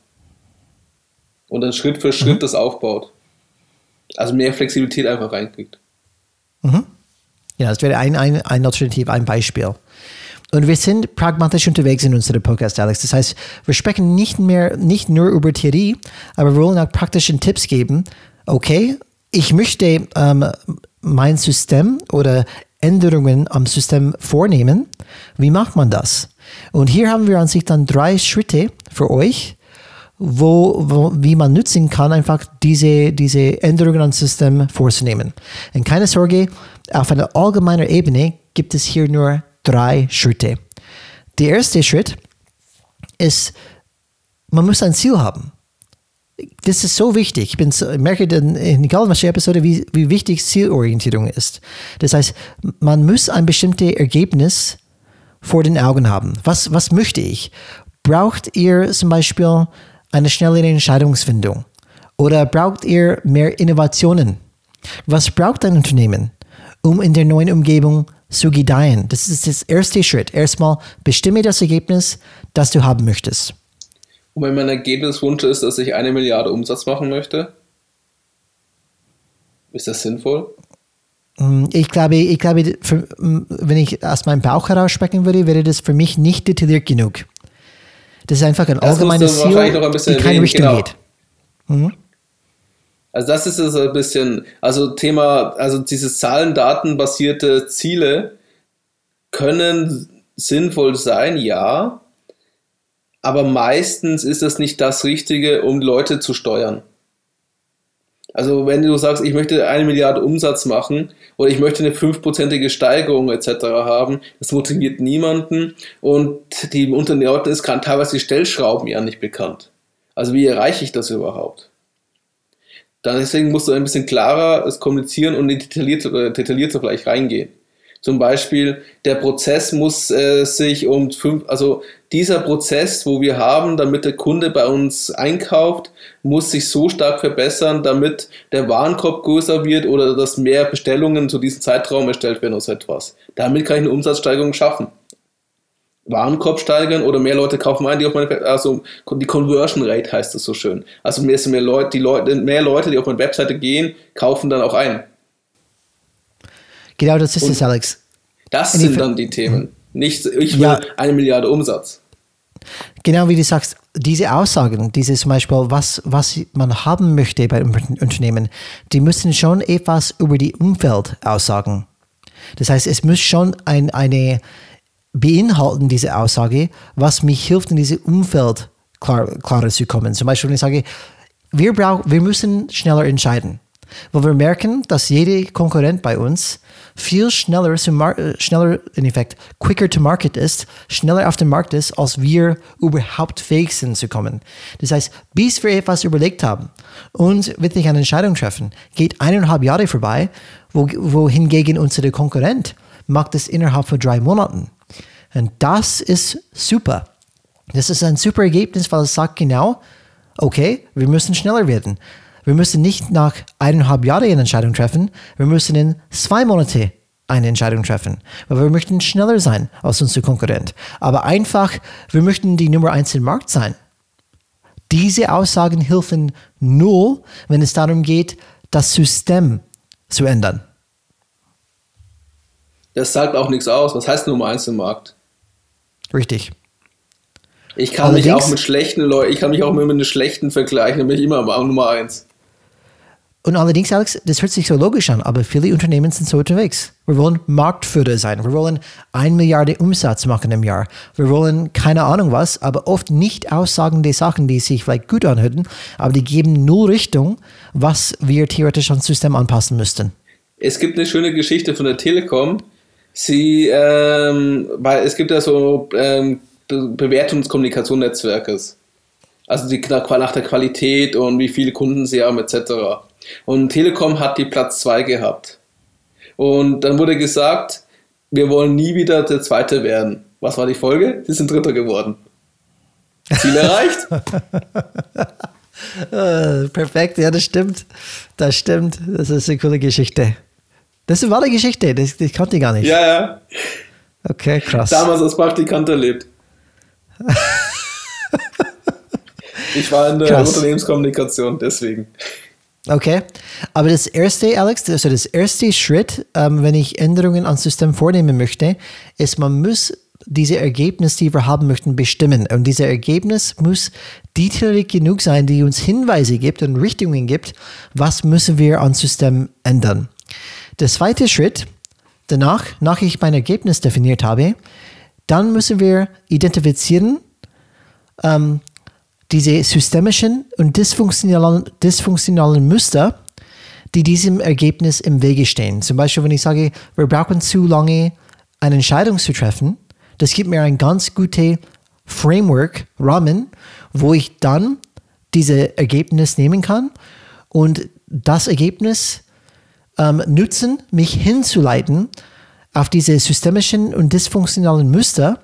Und dann Schritt für Schritt mhm. das aufbaut. Also mehr Flexibilität einfach reinkriegt. Mhm. Ja, das wäre ein, ein, ein Alternativ, ein Beispiel. Und wir sind pragmatisch unterwegs in unserem Podcast, Alex. Das heißt, wir sprechen nicht mehr, nicht nur über Theorie, aber wir wollen auch praktischen Tipps geben. Okay, ich möchte ähm, mein System oder Änderungen am System vornehmen. Wie macht man das? Und hier haben wir an sich dann drei Schritte für euch, wo, wo, wie man nutzen kann, einfach diese, diese Änderungen am System vorzunehmen. Und keine Sorge, auf einer allgemeinen Ebene gibt es hier nur drei Schritte. Der erste Schritt ist, man muss ein Ziel haben. Das ist so wichtig. Ich, bin ich merke in, egal welcher Episode, wie, wie wichtig Zielorientierung ist. Das heißt, man muss ein bestimmtes Ergebnis vor den Augen haben. Was, was möchte ich? Braucht ihr zum Beispiel eine schnellere Entscheidungsfindung? Oder braucht ihr mehr Innovationen? Was braucht ein Unternehmen, um in der neuen Umgebung zu gedeihen? Das ist das erste Schritt. Erstmal bestimme das Ergebnis, das du haben möchtest. Und wenn mein Ergebniswunsch ist, dass ich eine Milliarde Umsatz machen möchte, ist das sinnvoll? Mm, ich glaube, ich glaube für, mm, wenn ich aus meinem Bauch heraus sprechen würde, wäre das für mich nicht detailliert genug. Das ist einfach ein allgemeines Ziel, in keine Richtung genau. geht. Mhm. Also das ist so ein bisschen, also Thema, also dieses Zahlen, Daten basierte Ziele können sinnvoll sein, ja, aber meistens ist das nicht das Richtige, um Leute zu steuern. Also wenn du sagst, ich möchte eine Milliarde Umsatz machen oder ich möchte eine fünfprozentige Steigerung etc. haben, das motiviert niemanden und die Unternehmen ist teilweise die Stellschrauben ja nicht bekannt. Also wie erreiche ich das überhaupt? Deswegen musst du ein bisschen klarer es kommunizieren und detailliert, detaillierter vielleicht reingehen. Zum Beispiel, der Prozess muss äh, sich um fünf, also dieser Prozess, wo wir haben, damit der Kunde bei uns einkauft, muss sich so stark verbessern, damit der Warenkorb größer wird oder dass mehr Bestellungen zu diesem Zeitraum erstellt werden oder so etwas. Damit kann ich eine Umsatzsteigerung schaffen. Warenkorb steigern oder mehr Leute kaufen ein, die auf meine also die Conversion Rate heißt das so schön. Also mehr, mehr Leute, die Leute, mehr Leute, die auf meine Webseite gehen, kaufen dann auch ein. Genau, das ist Und es, Alex. Das In sind dann die Themen. Nicht, ich will ja. eine Milliarde Umsatz. Genau wie du sagst, diese Aussagen, diese zum Beispiel, was, was man haben möchte bei einem Unternehmen, die müssen schon etwas über die Umfeld aussagen. Das heißt, es muss schon ein, eine beinhalten, diese Aussage, was mich hilft, in dieses Umfeld klar, klarer zu kommen. Zum Beispiel, wenn ich sage, wir, brauch, wir müssen schneller entscheiden. Weil wir merken, dass jeder Konkurrent bei uns viel schneller, äh, schneller in Effekt, quicker to market ist, schneller auf dem Markt ist, als wir überhaupt fähig sind zu kommen. Das heißt, bis wir etwas überlegt haben und wirklich eine Entscheidung treffen, geht eineinhalb Jahre vorbei, wo, wohingegen unser Konkurrent macht es innerhalb von drei Monaten. Und das ist super. Das ist ein super Ergebnis, weil es sagt genau, okay, wir müssen schneller werden. Wir müssen nicht nach eineinhalb Jahren eine Entscheidung treffen, wir müssen in zwei Monate eine Entscheidung treffen, weil wir möchten schneller sein als unser Konkurrent. Aber einfach, wir möchten die Nummer eins im Markt sein. Diese Aussagen helfen nur, wenn es darum geht, das System zu ändern. Das sagt auch nichts aus. Was heißt Nummer eins im Markt? Richtig. Ich kann Allerdings, mich auch mit schlechten Leuten, ich kann mich auch immer mit einem schlechten vergleichen, dann bin ich immer Nummer eins. Und allerdings, Alex, das hört sich so logisch an, aber viele Unternehmen sind so unterwegs. Wir wollen Marktführer sein. Wir wollen ein Milliarde Umsatz machen im Jahr. Wir wollen keine Ahnung was, aber oft nicht aussagende Sachen, die sich vielleicht gut anhören, aber die geben null Richtung, was wir theoretisch ans System anpassen müssten. Es gibt eine schöne Geschichte von der Telekom. Sie, ähm, weil es gibt ja so ähm, Bewertungskommunikationsnetzwerkes. Also die, nach der Qualität und wie viele Kunden sie haben etc. Und Telekom hat die Platz 2 gehabt. Und dann wurde gesagt, wir wollen nie wieder der Zweite werden. Was war die Folge? Sie sind Dritter geworden. Ziel erreicht. uh, perfekt, ja, das stimmt. Das stimmt. Das ist eine coole Geschichte. Das ist eine wahre Geschichte, das, das kannte ich gar nicht. Ja, ja. Okay, krass. Damals als Praktikant erlebt. ich war in der krass. Unternehmenskommunikation, deswegen. Okay, aber das erste, Alex, also das erste Schritt, ähm, wenn ich Änderungen ans System vornehmen möchte, ist, man muss diese Ergebnisse, die wir haben möchten, bestimmen. Und dieser Ergebnis muss detailliert genug sein, die uns Hinweise gibt und Richtungen gibt, was müssen wir ans System ändern. Der zweite Schritt, danach, nach ich mein Ergebnis definiert habe, dann müssen wir identifizieren, ähm, diese systemischen und dysfunktionalen, dysfunktionalen Muster, die diesem Ergebnis im Wege stehen. Zum Beispiel, wenn ich sage, wir brauchen zu lange, eine Entscheidung zu treffen, das gibt mir ein ganz gutes Framework, Rahmen, wo ich dann dieses Ergebnis nehmen kann und das Ergebnis ähm, nutzen, mich hinzuleiten auf diese systemischen und dysfunktionalen Muster,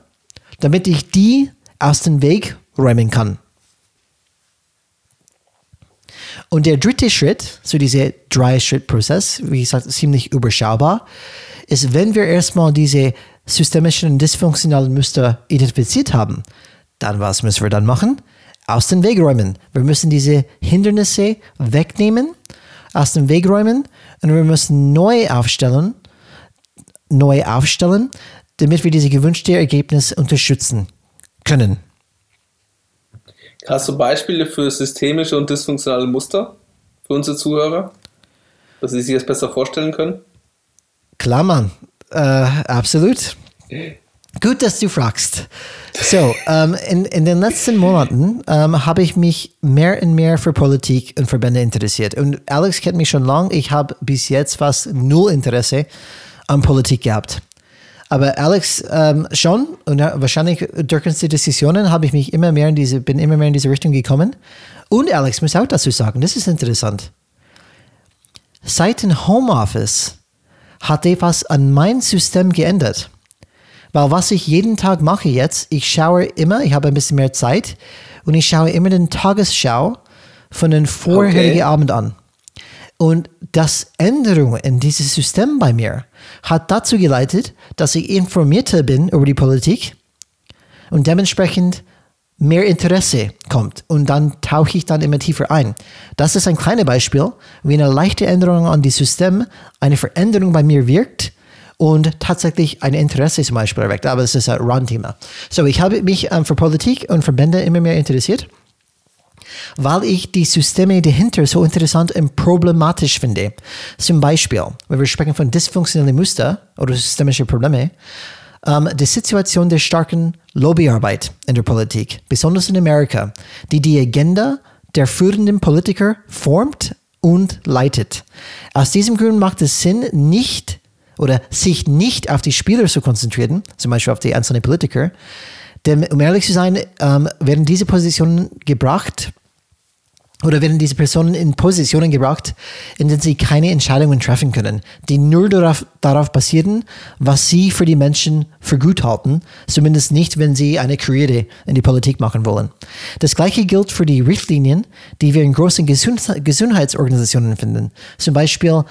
damit ich die aus dem Weg räumen kann. Und der dritte Schritt, so dieser Drei-Schritt-Prozess, wie gesagt, ziemlich überschaubar, ist, wenn wir erstmal diese systemischen und dysfunktionalen Muster identifiziert haben, dann was müssen wir dann machen? Aus dem Weg räumen. Wir müssen diese Hindernisse wegnehmen, aus dem Weg räumen und wir müssen neu aufstellen, neu aufstellen, damit wir diese gewünschte Ergebnis unterstützen können. Hast du Beispiele für systemische und dysfunktionale Muster für unsere Zuhörer, dass sie sich das besser vorstellen können? Klar, Mann. Äh, absolut. Gut, dass du fragst. So, ähm, in, in den letzten Monaten ähm, habe ich mich mehr und mehr für Politik und Verbände interessiert. Und Alex kennt mich schon lange. Ich habe bis jetzt fast null Interesse an Politik gehabt. Aber Alex ähm, schon und wahrscheinlich durch unsere Diskussionen habe ich mich immer mehr in diese, bin immer mehr in diese Richtung gekommen. Und Alex muss auch dazu sagen, das ist interessant. Seit dem Homeoffice hat etwas an mein System geändert. Weil was ich jeden Tag mache jetzt, ich schaue immer, ich habe ein bisschen mehr Zeit und ich schaue immer den Tagesschau von den vorherigen okay. Abend an. Und das Änderung in dieses System bei mir hat dazu geleitet, dass ich informierter bin über die Politik und dementsprechend mehr Interesse kommt und dann tauche ich dann immer tiefer ein. Das ist ein kleines Beispiel, wie eine leichte Änderung an das System eine Veränderung bei mir wirkt und tatsächlich ein Interesse zum Beispiel erweckt. Aber das ist ein Randthema. So, ich habe mich ähm, für Politik und Verbände immer mehr interessiert weil ich die Systeme dahinter so interessant und problematisch finde. Zum Beispiel, wenn wir sprechen von dysfunktionellen Muster oder systemischen Probleme, ähm, die Situation der starken Lobbyarbeit in der Politik, besonders in Amerika, die die Agenda der führenden Politiker formt und leitet. Aus diesem Grund macht es Sinn, nicht oder sich nicht auf die Spieler zu konzentrieren, zum Beispiel auf die einzelnen Politiker, denn um ehrlich zu sein, ähm, werden diese Positionen gebracht oder werden diese Personen in Positionen gebracht, in denen sie keine Entscheidungen treffen können, die nur darauf, darauf basieren, was sie für die Menschen für gut halten, zumindest nicht, wenn sie eine Karriere in die Politik machen wollen. Das gleiche gilt für die Richtlinien, die wir in großen Gesund Gesundheitsorganisationen finden, zum Beispiel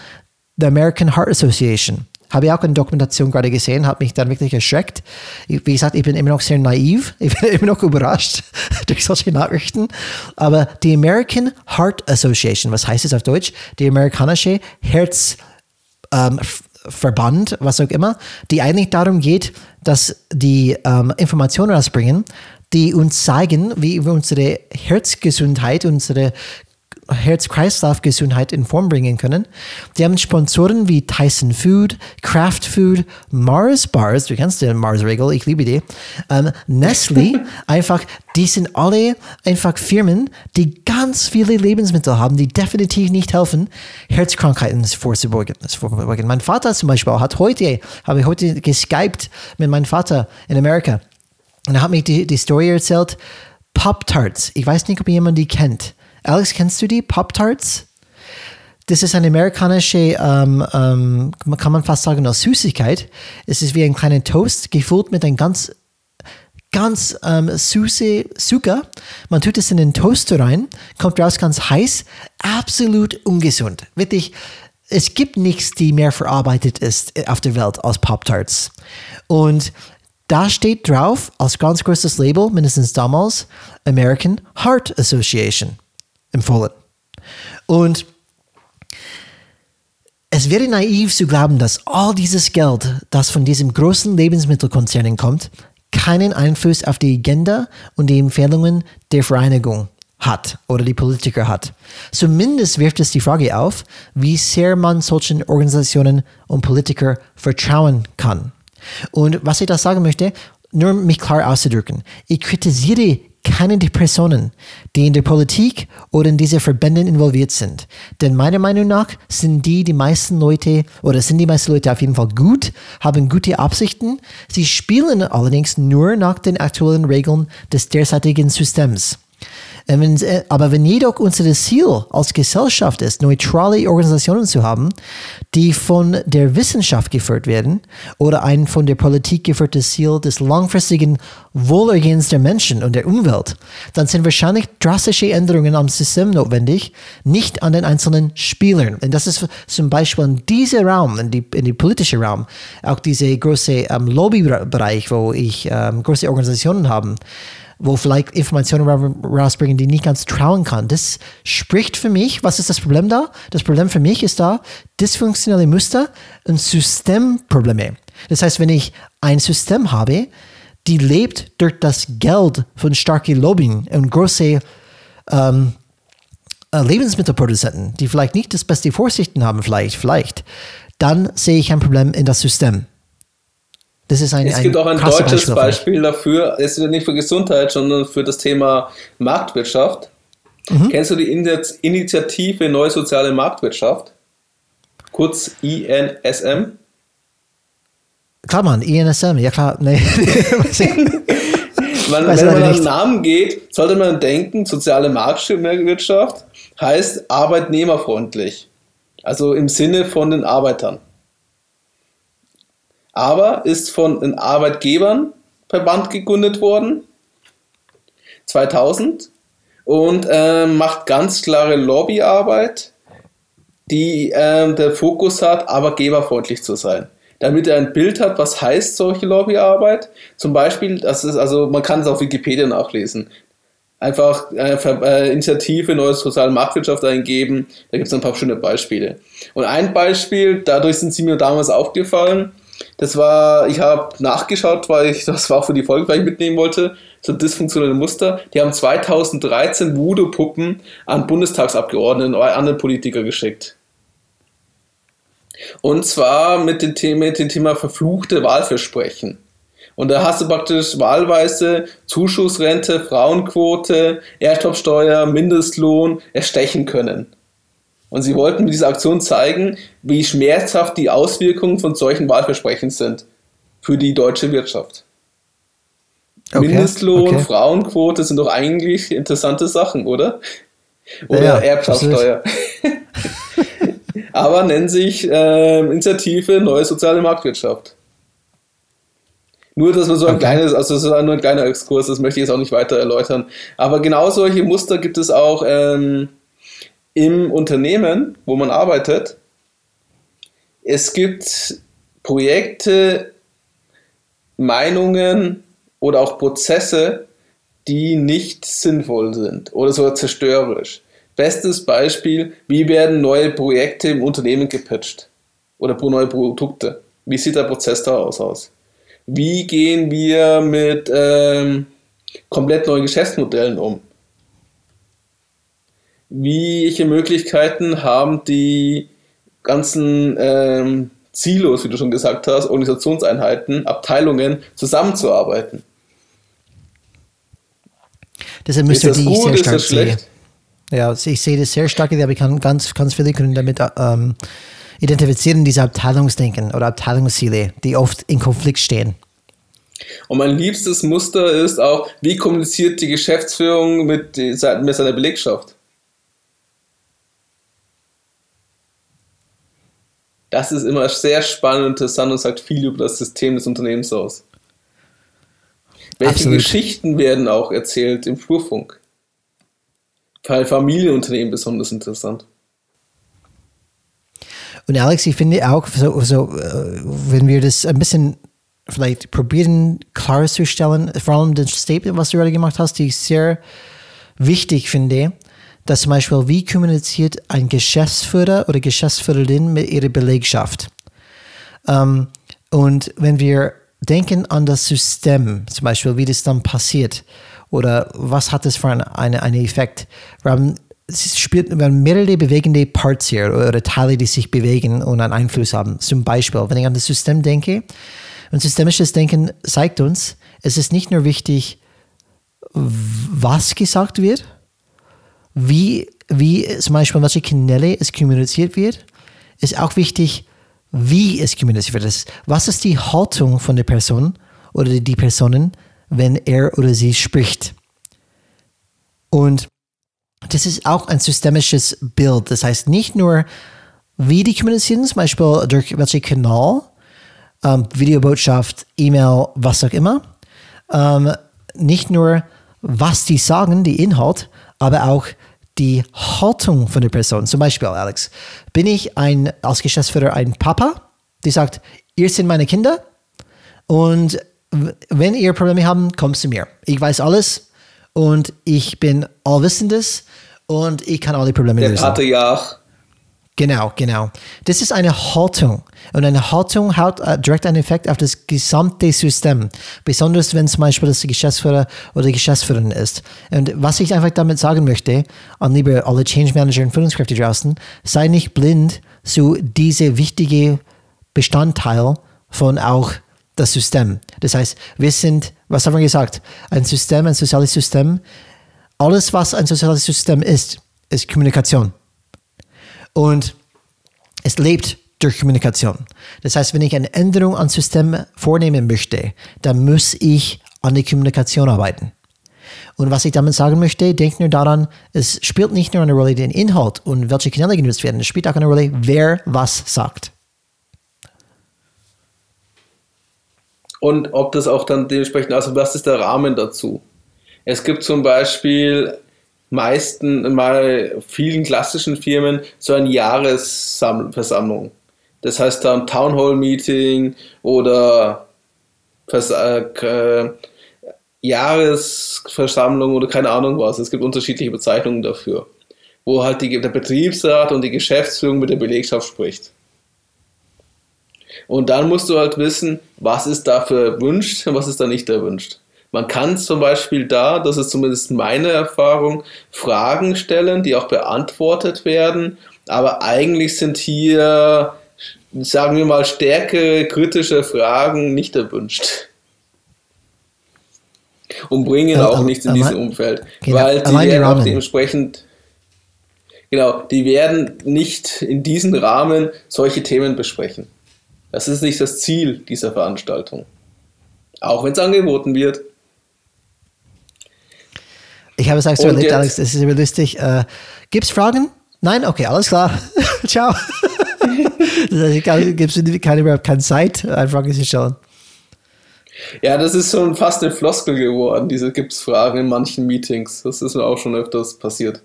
the American Heart Association Habe ich auch eine Dokumentation gerade gesehen, hat mich dann wirklich erschreckt. Wie gesagt, ich bin immer noch sehr naiv. Ich bin immer noch überrascht durch solche Nachrichten. Aber die American Heart Association, was heißt es auf Deutsch? Die amerikanische Herzverband, ähm, was auch immer, die eigentlich darum geht, dass die ähm, Informationen rausbringen, die uns zeigen, wie unsere Herzgesundheit, unsere Herz-Kreislauf-Gesundheit in Form bringen können. Die haben Sponsoren wie Tyson Food, Kraft Food, Mars Bars, du kennst den Mars-Regel, ich liebe die, ähm, Nestle, einfach, die sind alle einfach Firmen, die ganz viele Lebensmittel haben, die definitiv nicht helfen, Herzkrankheiten vorzubeugen. Mein Vater zum Beispiel hat heute, habe ich heute geskypt mit meinem Vater in Amerika und er hat mir die, die Story erzählt, Pop-Tarts. Ich weiß nicht, ob jemand die kennt. Alex, kennst du die Pop-Tarts? Das ist eine amerikanische, ähm, ähm, kann man fast sagen, eine Süßigkeit. Es ist wie ein kleiner Toast, gefüllt mit einem ganz, ganz ähm, süße Zucker. Man tut es in den Toaster rein, kommt raus ganz heiß, absolut ungesund. Wirklich, es gibt nichts, die mehr verarbeitet ist auf der Welt als Pop-Tarts. Und da steht drauf, als ganz großes Label, mindestens damals, American Heart Association empfohlen. Und es wäre naiv zu glauben, dass all dieses Geld, das von diesen großen Lebensmittelkonzernen kommt, keinen Einfluss auf die Agenda und die Empfehlungen der Vereinigung hat oder die Politiker hat. Zumindest wirft es die Frage auf, wie sehr man solchen Organisationen und Politiker vertrauen kann. Und was ich da sagen möchte, nur mich klar auszudrücken, ich kritisiere keine der Personen, die in der Politik oder in diese Verbänden involviert sind. Denn meiner Meinung nach sind die die meisten Leute oder sind die meisten Leute auf jeden Fall gut, haben gute Absichten. Sie spielen allerdings nur nach den aktuellen Regeln des derzeitigen Systems. Äh, äh, aber wenn jedoch unser Ziel als Gesellschaft ist, neutrale Organisationen zu haben, die von der Wissenschaft geführt werden oder ein von der Politik geführtes Ziel des langfristigen Wohlergehens der Menschen und der Umwelt, dann sind wahrscheinlich drastische Änderungen am System notwendig, nicht an den einzelnen Spielern. Und das ist zum Beispiel in diesem Raum, in die, in die politische Raum, auch diese große ähm, Lobbybereich, wo ich ähm, große Organisationen habe wo vielleicht Informationen rausbringen, die nicht ganz trauen kann. Das spricht für mich, was ist das Problem da? Das Problem für mich ist da dysfunktionelle Muster und Systemprobleme. Das heißt, wenn ich ein System habe, die lebt durch das Geld von starken Lobbying und große ähm, äh, Lebensmittelproduzenten, die vielleicht nicht das beste Vorsichten haben, vielleicht, vielleicht, dann sehe ich ein Problem in das System. Das ist ein, es gibt ein auch ein deutsches Beispiel, Beispiel dafür, es ist nicht für Gesundheit, sondern für das Thema Marktwirtschaft. Mhm. Kennst du die Initiative Neue Soziale Marktwirtschaft? Kurz INSM? Klar, Mann, INSM, ja klar, nee. man, wenn man an Namen geht, sollte man denken, soziale Marktwirtschaft heißt arbeitnehmerfreundlich. Also im Sinne von den Arbeitern aber ist von den Arbeitgebern Verband gegründet worden, 2000, und äh, macht ganz klare Lobbyarbeit, die äh, der Fokus hat, arbeitgeberfreundlich zu sein. Damit er ein Bild hat, was heißt solche Lobbyarbeit. Zum Beispiel, das ist also, man kann es auf Wikipedia nachlesen. Einfach äh, äh, Initiative Neue Soziale Marktwirtschaft eingeben, da gibt es ein paar schöne Beispiele. Und ein Beispiel, dadurch sind sie mir damals aufgefallen, das war, ich habe nachgeschaut, weil ich, das war auch für die Folge, weil ich mitnehmen wollte, so dysfunktionelle Muster. Die haben 2013 Voodoo-Puppen an Bundestagsabgeordneten oder anderen Politiker geschickt. Und zwar mit dem Thema, mit dem Thema verfluchte Wahlversprechen. Und da hast du praktisch wahlweise Zuschussrente, Frauenquote, Erdtopsteuer, Mindestlohn erstechen können. Und sie wollten mit dieser Aktion zeigen, wie schmerzhaft die Auswirkungen von solchen Wahlversprechen sind für die deutsche Wirtschaft. Okay, Mindestlohn, okay. Frauenquote sind doch eigentlich interessante Sachen, oder? Oder ja, Erbschaftssteuer. Aber nennen sich äh, Initiative Neue Soziale Marktwirtschaft. Nur, dass man so ein okay. kleines, also das ist nur ein kleiner Exkurs, das möchte ich jetzt auch nicht weiter erläutern. Aber genau solche Muster gibt es auch ähm, im Unternehmen, wo man arbeitet, es gibt Projekte, Meinungen oder auch Prozesse, die nicht sinnvoll sind oder sogar zerstörerisch. Bestes Beispiel, wie werden neue Projekte im Unternehmen gepitcht oder neue Produkte? Wie sieht der Prozess daraus aus? Wie gehen wir mit ähm, komplett neuen Geschäftsmodellen um? Welche Möglichkeiten haben die ganzen ähm, Silos, wie du schon gesagt hast, Organisationseinheiten, Abteilungen zusammenzuarbeiten? Deshalb ist das gut, sehr stark ist das schlecht? Ja, ich sehe das sehr stark, aber ich kann ganz, ganz viele können damit ähm, identifizieren, diese Abteilungsdenken oder Abteilungsziele, die oft in Konflikt stehen. Und mein liebstes Muster ist auch, wie kommuniziert die Geschäftsführung mit, mit seiner Belegschaft? Das ist immer sehr spannend und interessant und sagt viel über das System des Unternehmens aus. Welche Absolut. Geschichten werden auch erzählt im Flurfunk? Bei Familienunternehmen besonders interessant. Und Alex, ich finde auch, so, so, äh, wenn wir das ein bisschen vielleicht probieren klarzustellen, vor allem das Statement, was du gerade gemacht hast, die ich sehr wichtig finde, dass zum Beispiel, wie kommuniziert ein Geschäftsführer oder Geschäftsführerin mit ihrer Belegschaft? Ähm, und wenn wir denken an das System, zum Beispiel, wie das dann passiert oder was hat das für einen eine, eine Effekt. Wir haben, es spielt, wir haben mehrere bewegende Parts hier oder Teile, die sich bewegen und einen Einfluss haben. Zum Beispiel, wenn ich an das System denke, und systemisches Denken zeigt uns, es ist nicht nur wichtig, was gesagt wird, wie, wie zum Beispiel welche Kanäle es kommuniziert wird, ist auch wichtig, wie es kommuniziert wird. Was ist die Haltung von der Person oder die Personen, wenn er oder sie spricht? Und das ist auch ein systemisches Bild. Das heißt nicht nur, wie die kommunizieren, zum Beispiel durch welchen Kanal, ähm, Videobotschaft, E-Mail, was auch immer. Ähm, nicht nur, was die sagen, die Inhalt, aber auch die Haltung von der Person. Zum Beispiel, Alex, bin ich ein, als Geschäftsführer ein Papa, die sagt, ihr sind meine Kinder und wenn ihr Probleme habt, kommt zu mir. Ich weiß alles und ich bin allwissendes und ich kann alle Probleme der lösen. Der Patriarch. Genau, genau. Das ist eine Haltung. Und eine Haltung hat äh, direkt einen Effekt auf das gesamte System. Besonders wenn zum Beispiel das Geschäftsführer oder die Geschäftsführerin ist. Und was ich einfach damit sagen möchte, an liebe alle Change Manager und Führungskräfte draußen, sei nicht blind zu diese wichtige Bestandteil von auch das System. Das heißt, wir sind, was haben wir gesagt? Ein System, ein soziales System. Alles, was ein soziales System ist, ist Kommunikation. Und es lebt durch Kommunikation. Das heißt, wenn ich eine Änderung am System vornehmen möchte, dann muss ich an der Kommunikation arbeiten. Und was ich damit sagen möchte, denkt nur daran, es spielt nicht nur eine Rolle den Inhalt und welche Kanäle genutzt werden, es spielt auch eine Rolle, wer was sagt. Und ob das auch dann dementsprechend, also was ist der Rahmen dazu? Es gibt zum Beispiel meisten, mal vielen klassischen Firmen so eine Jahresversammlung. Das heißt dann Town Hall Meeting oder äh, Jahresversammlung oder keine Ahnung was. Es gibt unterschiedliche Bezeichnungen dafür, wo halt die, der Betriebsrat und die Geschäftsführung mit der Belegschaft spricht. Und dann musst du halt wissen, was ist dafür erwünscht und was ist da nicht erwünscht. Man kann zum Beispiel da, das ist zumindest meine Erfahrung, Fragen stellen, die auch beantwortet werden, aber eigentlich sind hier, sagen wir mal, stärkere kritische Fragen nicht erwünscht. Und bringen aber, auch nichts in diesem Umfeld, genau, weil die werden auch dementsprechend, genau, die werden nicht in diesem Rahmen solche Themen besprechen. Das ist nicht das Ziel dieser Veranstaltung. Auch wenn es angeboten wird. Ich habe es so erlebt, jetzt? Alex, das ist immer lustig. Äh, Gibt es Fragen? Nein? Okay, alles klar. Ciao. das heißt, gibt es keine, keine Zeit, eine Frage zu stellen. Ja, das ist schon fast eine Floskel geworden, diese gibt es Fragen in manchen Meetings. Das ist mir auch schon öfters passiert.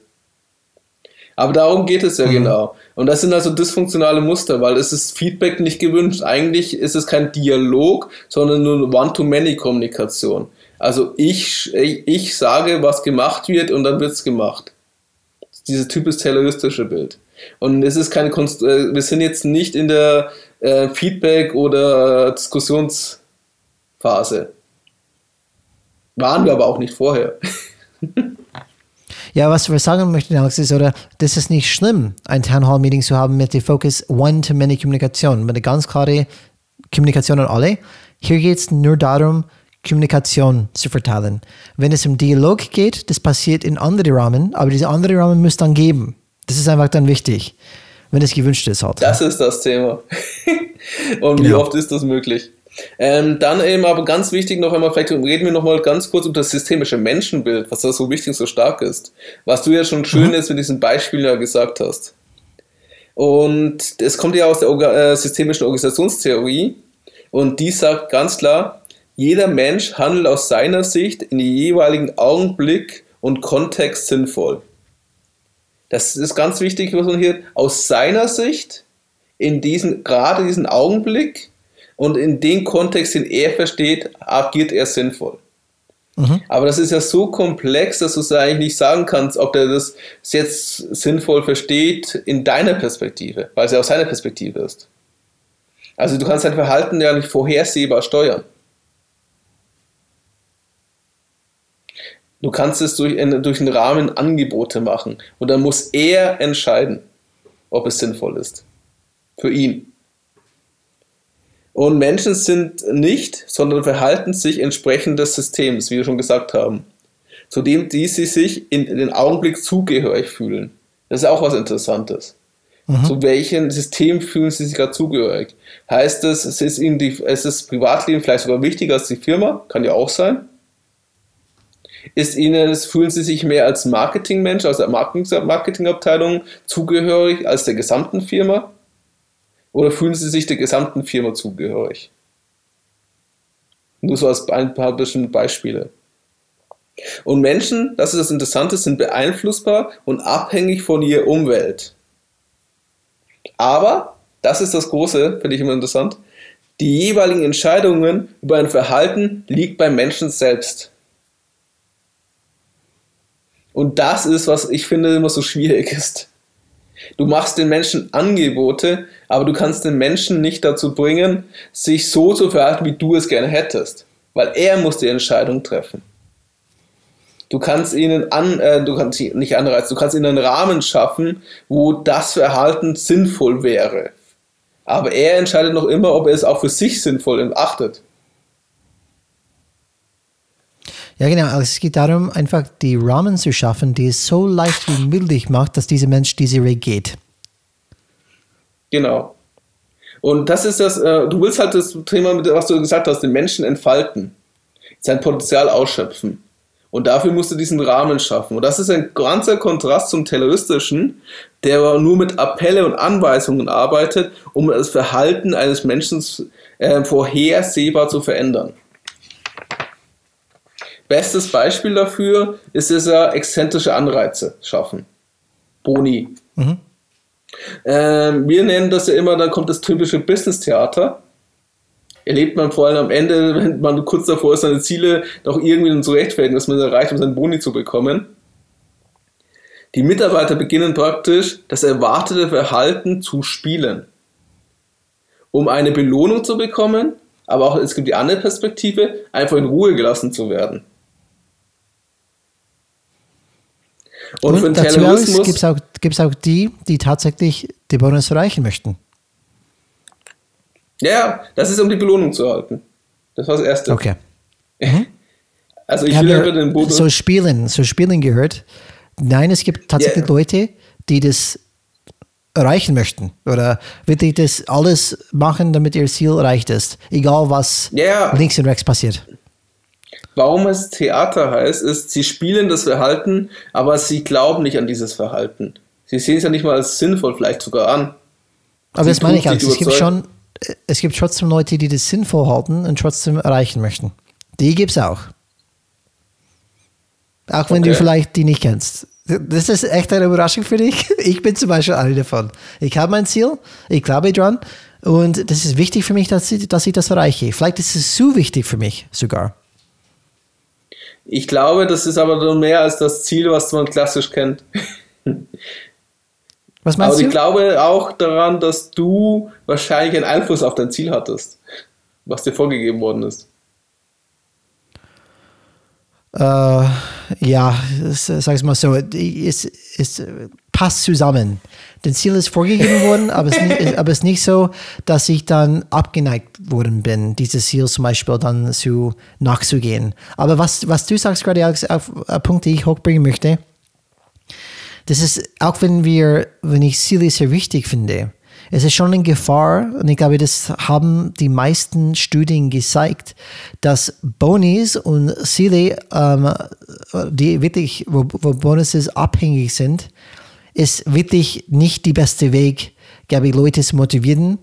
Aber darum geht es ja Mhm. genau. Und das sind also dysfunktionale Muster, weil es ist Feedback nicht gewünscht. Eigentlich ist es kein Dialog, sondern nur One-to-Many-Kommunikation. Also ich, ich, sage, was gemacht wird und dann wird es gemacht. Dieses typisch terroristische Bild. Und es ist keine Konst äh, wir sind jetzt nicht in der äh, Feedback- oder Diskussionsphase. Waren wir aber auch nicht vorher. Ja, was wir sagen möchten, Alex, ist, oder das ist nicht schlimm, ein Town Hall Meeting zu haben mit dem Fokus One-to-Many Kommunikation, mit einer ganz klare Kommunikation an alle. Hier geht es nur darum, Kommunikation zu verteilen. Wenn es um Dialog geht, das passiert in andere Rahmen, aber diese andere Rahmen muss dann geben. Das ist einfach dann wichtig, wenn es gewünscht ist halt. Das ist das Thema. Und wie Genau. oft ist das möglich? Ähm, dann eben aber ganz wichtig noch einmal, vielleicht reden wir noch mal ganz kurz über das systemische Menschenbild, was da so wichtig und so stark ist. Was du ja schon schön jetzt mit diesem Beispiel ja gesagt hast. Und es kommt ja aus der Orga äh, systemischen Organisationstheorie und die sagt ganz klar, jeder Mensch handelt aus seiner Sicht in den jeweiligen Augenblick und Kontext sinnvoll. Das ist ganz wichtig, was man hier aus seiner Sicht in diesen, gerade diesen Augenblick und in dem Kontext, den er versteht, agiert er sinnvoll. Aber das ist ja so komplex, dass du es eigentlich nicht sagen kannst, ob der das jetzt sinnvoll versteht in deiner Perspektive, weil es ja aus seiner Perspektive ist. Also du kannst dein Verhalten ja nicht vorhersehbar steuern. Du kannst es durch, einen- durch einen Rahmen Angebote machen und dann muss er entscheiden, ob es sinnvoll ist. Für ihn. Und Menschen sind nicht, sondern verhalten sich entsprechend des Systems, wie wir schon gesagt haben. Zu dem, die sie sich in den Augenblick zugehörig fühlen. Das ist auch was Interessantes. Zu welchem System fühlen sie sich gerade zugehörig? Heißt es, es ist ihnen die, es ist Privatleben vielleicht sogar wichtiger als die Firma? Kann ja auch sein. Ist ihnen, fühlen sie sich mehr als Marketingmensch, aus der Marketing- Marketingabteilung zugehörig als der gesamten Firma? Oder fühlen sie sich der gesamten Firma zugehörig? Nur so als ein paar bestimmte Beispiele. Und Menschen, das ist das Interessante, sind beeinflussbar und abhängig von ihrer Umwelt. Aber, das ist das Große, finde ich immer interessant, die jeweiligen Entscheidungen über ein Verhalten liegt beim Menschen selbst. Und das ist, was ich finde immer so schwierig ist. Du machst den Menschen Angebote, aber du kannst den Menschen nicht dazu bringen, sich so zu verhalten, wie du es gerne hättest. Weil er muss die Entscheidung treffen. Du kannst ihnen an, äh, du kannst nicht anreizen, du kannst ihnen einen Rahmen schaffen, wo das Verhalten sinnvoll wäre. Aber er entscheidet noch immer, ob er es auch für sich sinnvoll achtet. Ja, genau. Also es geht darum, einfach die Rahmen zu schaffen, die es so leicht wie möglich macht, dass dieser Mensch diese Weg geht. Genau. Und das ist das, äh, du willst halt das Thema, was du gesagt hast, den Menschen entfalten, sein Potenzial ausschöpfen. Und dafür musst du diesen Rahmen schaffen. Und das ist ein ganzer Kontrast zum Terroristischen, der nur mit Appelle und Anweisungen arbeitet, um das Verhalten eines Menschen äh, vorhersehbar zu verändern. Bestes Beispiel dafür ist es ja exzentrische Anreize schaffen. Boni. Ähm, wir nennen das ja immer, dann kommt das typische Business-Theater. Erlebt man vor allem am Ende, wenn man kurz davor ist, seine Ziele doch irgendwie zu rechtfertigen, dass man erreicht, um seinen Boni zu bekommen. Die Mitarbeiter beginnen praktisch, das erwartete Verhalten zu spielen. Um eine Belohnung zu bekommen, aber auch es gibt die andere Perspektive, einfach in Ruhe gelassen zu werden. Und, für den dazu Terrorismus. gibt es auch, gibt's auch die, die tatsächlich die Bonus erreichen möchten. Ja, das ist um die Belohnung zu erhalten. Das war das Erste. Okay. Also ich Ich will den Bonus. so Spielen, so Spielen gehört. Nein, es gibt tatsächlich Ja. Leute, die das erreichen möchten oder wirklich das alles machen, damit ihr Ziel erreicht ist. Egal was ja. links und rechts passiert. Warum es Theater heißt, ist, sie spielen das Verhalten, aber sie glauben nicht an dieses Verhalten. Sie sehen es ja nicht mal als sinnvoll, vielleicht sogar an. Aber Sie das meine ich sich Es gibt schon, es gibt trotzdem Leute, die das sinnvoll halten und trotzdem erreichen möchten. Die gibt es auch. Auch wenn okay. du vielleicht die nicht kennst. Das ist echt eine Überraschung für dich. Ich bin zum Beispiel eine davon. Ich habe mein Ziel, ich glaube dran und das ist wichtig für mich, dass ich, dass ich das erreiche. Vielleicht ist es zu wichtig für mich sogar. Ich glaube, das ist aber mehr als das Ziel, was man klassisch kennt. Was meinst aber du? ich glaube auch daran, dass du wahrscheinlich einen Einfluss auf dein Ziel hattest, was dir vorgegeben worden ist. Äh, ja, sag ich mal so, es, es passt zusammen. Das Ziel ist vorgegeben worden, aber es, nicht, aber es ist nicht so, dass ich dann abgeneigt worden bin, dieses Ziel zum Beispiel dann zu nachzugehen. Aber was, was du sagst gerade, Alex, auf, auf Punkt, die ich hochbringen möchte, das ist, auch wenn wir, wenn ich Ziele sehr wichtig finde, es ist schon eine Gefahr, und ich glaube, das haben die meisten Studien gezeigt, dass Bonis und Ziele, ähm, die wirklich, wo, wo Bonuses abhängig sind, ist wirklich nicht die beste Weg, glaube ich, Leute zu motivieren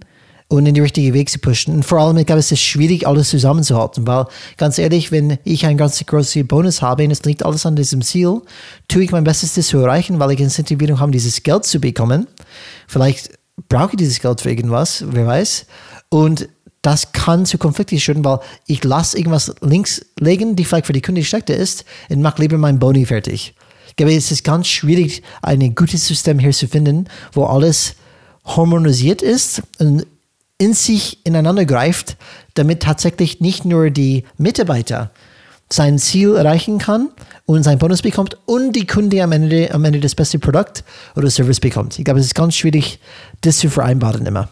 und in die richtige Weg zu pushen. Und vor allem, ich glaube, es ist schwierig, alles zusammenzuhalten, weil ganz ehrlich, wenn ich einen ganz großen Bonus habe und es liegt alles an diesem Ziel, tue ich mein Bestes, das zu erreichen, weil ich Incentivierung habe, dieses Geld zu bekommen. Vielleicht brauche ich dieses Geld für irgendwas, wer weiß. Und das kann zu Konflikten führen, weil ich lasse irgendwas links legen, die vielleicht für die Kunde schlechter ist, und mache lieber mein Boni fertig. Ich glaube, es ist ganz schwierig, ein gutes System hier zu finden, wo alles harmonisiert ist und in sich ineinander greift, damit tatsächlich nicht nur die Mitarbeiter sein Ziel erreichen kann und seinen Bonus bekommt und die Kunde am Ende, am Ende das beste Produkt oder Service bekommt. Ich glaube, es ist ganz schwierig, das zu vereinbaren immer.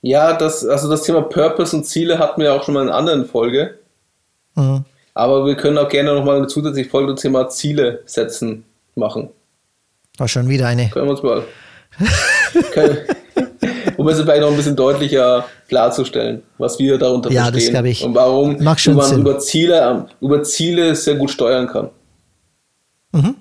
Ja, das, also das Thema Purpose und Ziele hatten wir auch schon mal in einer anderen Folge. Mhm. Aber wir können auch gerne nochmal eine zusätzliche Folge zum Thema Ziele setzen machen. War schon wieder eine. Können wir uns mal. können, um es vielleicht noch ein bisschen deutlicher klarzustellen, was wir darunter ja, verstehen. Das ich. Und warum man Sinn. über Ziele, über Ziele sehr gut steuern kann. Mhm.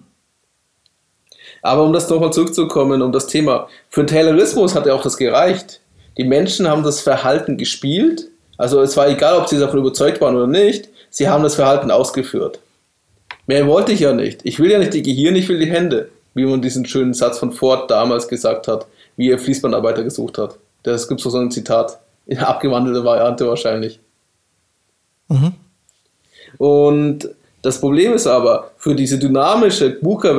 Aber um das nochmal zurückzukommen, um das Thema. Für den Taylorismus hat ja auch das gereicht. Die Menschen haben das Verhalten gespielt. Also es war egal, ob sie davon überzeugt waren oder nicht. Sie haben das Verhalten ausgeführt. Mehr wollte ich ja nicht. Ich will ja nicht die Gehirn, ich will die Hände wie man diesen schönen Satz von Ford damals gesagt hat, wie er Fließbandarbeiter gesucht hat. Das gibt so ein Zitat, in abgewandelter Variante wahrscheinlich. Mhm. Und das Problem ist aber, für diese dynamische buka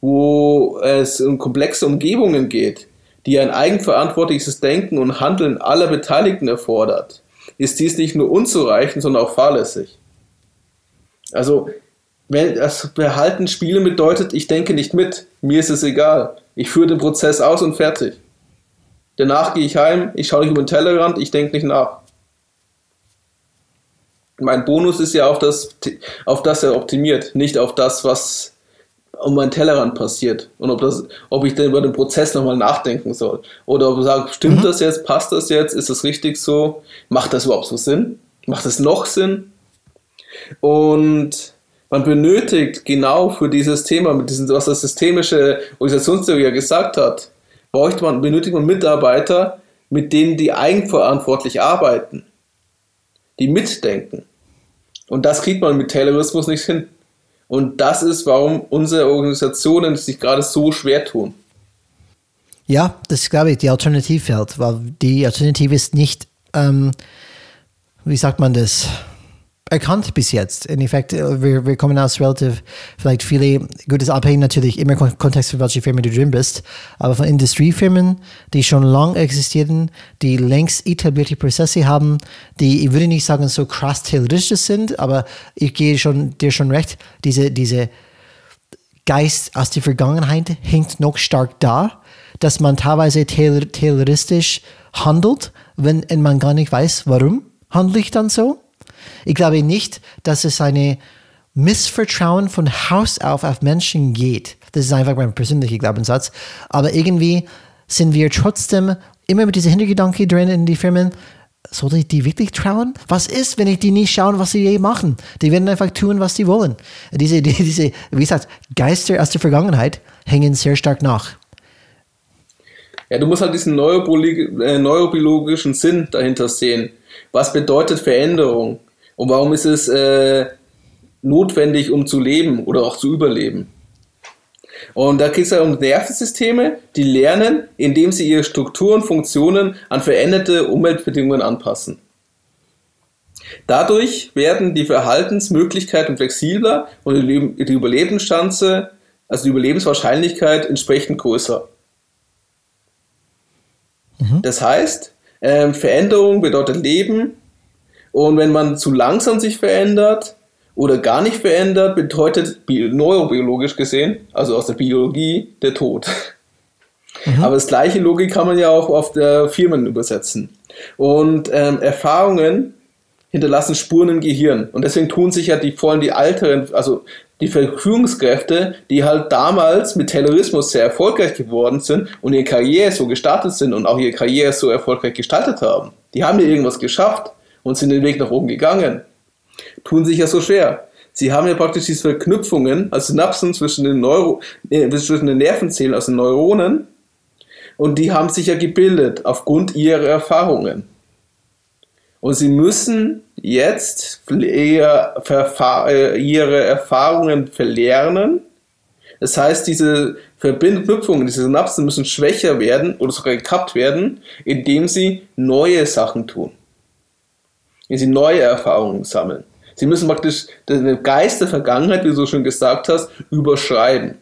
wo es um komplexe Umgebungen geht, die ein eigenverantwortliches Denken und Handeln aller Beteiligten erfordert, ist dies nicht nur unzureichend, sondern auch fahrlässig. Also wenn das Verhalten spielen bedeutet, ich denke nicht mit, mir ist es egal. Ich führe den Prozess aus und fertig. Danach gehe ich heim, ich schaue nicht über den Tellerrand, ich denke nicht nach. Mein Bonus ist ja auf das, auf das er optimiert, nicht auf das, was um meinen Tellerrand passiert. Und ob, das, ob ich denn über den Prozess nochmal nachdenken soll. Oder ob ich sage, stimmt mhm. das jetzt, passt das jetzt, ist das richtig so, macht das überhaupt so Sinn? Macht es noch Sinn? Und man benötigt genau für dieses Thema, mit diesem, was das systemische Organisationstheorie ja gesagt hat, bräuchte man, benötigt man Mitarbeiter, mit denen die eigenverantwortlich arbeiten, die mitdenken. Und das kriegt man mit Taylorismus nicht hin. Und das ist, warum unsere Organisationen sich gerade so schwer tun. Ja, das glaube ich, die Alternativfeld, weil die Alternative ist nicht, ähm, wie sagt man das? Erkannt bis jetzt. In Effekt, äh, wir, wir kommen aus relativ, vielleicht viele, gutes Abhängen natürlich immer Kontext für welche Firma du drin bist, aber von Industriefirmen, die schon lang existieren, die längst etablierte Prozesse haben, die, ich würde nicht sagen, so krass theoretisch sind, aber ich gehe schon, dir schon recht, diese, diese Geist aus der Vergangenheit hängt noch stark da, dass man teilweise theoristisch handelt, wenn man gar nicht weiß, warum handle ich dann so. Ich glaube nicht, dass es eine Missvertrauen von Haus auf auf Menschen geht. Das ist einfach mein persönlicher Glaubenssatz. Aber irgendwie sind wir trotzdem immer mit dieser Hintergedanke drin in die Firmen. Sollte ich die wirklich trauen? Was ist, wenn ich die nicht schauen, was sie je machen? Die werden einfach tun, was sie wollen. Diese, die, diese, wie gesagt, Geister aus der Vergangenheit hängen sehr stark nach. Ja, du musst halt diesen äh, neurobiologischen Sinn dahinter sehen. Was bedeutet Veränderung? Und warum ist es äh, notwendig, um zu leben oder auch zu überleben? Und da geht es ja um Nervensysteme, die lernen, indem sie ihre Strukturen und Funktionen an veränderte Umweltbedingungen anpassen. Dadurch werden die Verhaltensmöglichkeiten flexibler und die Überlebenschance, also die Überlebenswahrscheinlichkeit entsprechend größer. Mhm. Das heißt, ähm, Veränderung bedeutet Leben und wenn man zu langsam sich verändert oder gar nicht verändert, bedeutet neurobiologisch gesehen, also aus der Biologie, der Tod. Mhm. Aber das gleiche Logik kann man ja auch auf der Firmen übersetzen. Und ähm, Erfahrungen hinterlassen Spuren im Gehirn. Und deswegen tun sich ja die, vor allem die älteren, also die Führungskräfte, die halt damals mit Terrorismus sehr erfolgreich geworden sind und ihre Karriere so gestartet sind und auch ihre Karriere so erfolgreich gestaltet haben. Die haben ja irgendwas geschafft und sind den Weg nach oben gegangen. Tun sich ja so schwer. Sie haben ja praktisch diese Verknüpfungen, also Synapsen zwischen den, Neuro, äh, zwischen den Nervenzellen, also Neuronen, und die haben sich ja gebildet aufgrund ihrer Erfahrungen. Und sie müssen jetzt ihre Erfahrungen verlernen. Das heißt, diese Verknüpfungen, diese Synapsen müssen schwächer werden oder sogar gekappt werden, indem sie neue Sachen tun. Indem sie neue Erfahrungen sammeln. Sie müssen praktisch den Geist der Vergangenheit, wie du so schon gesagt hast, überschreiben.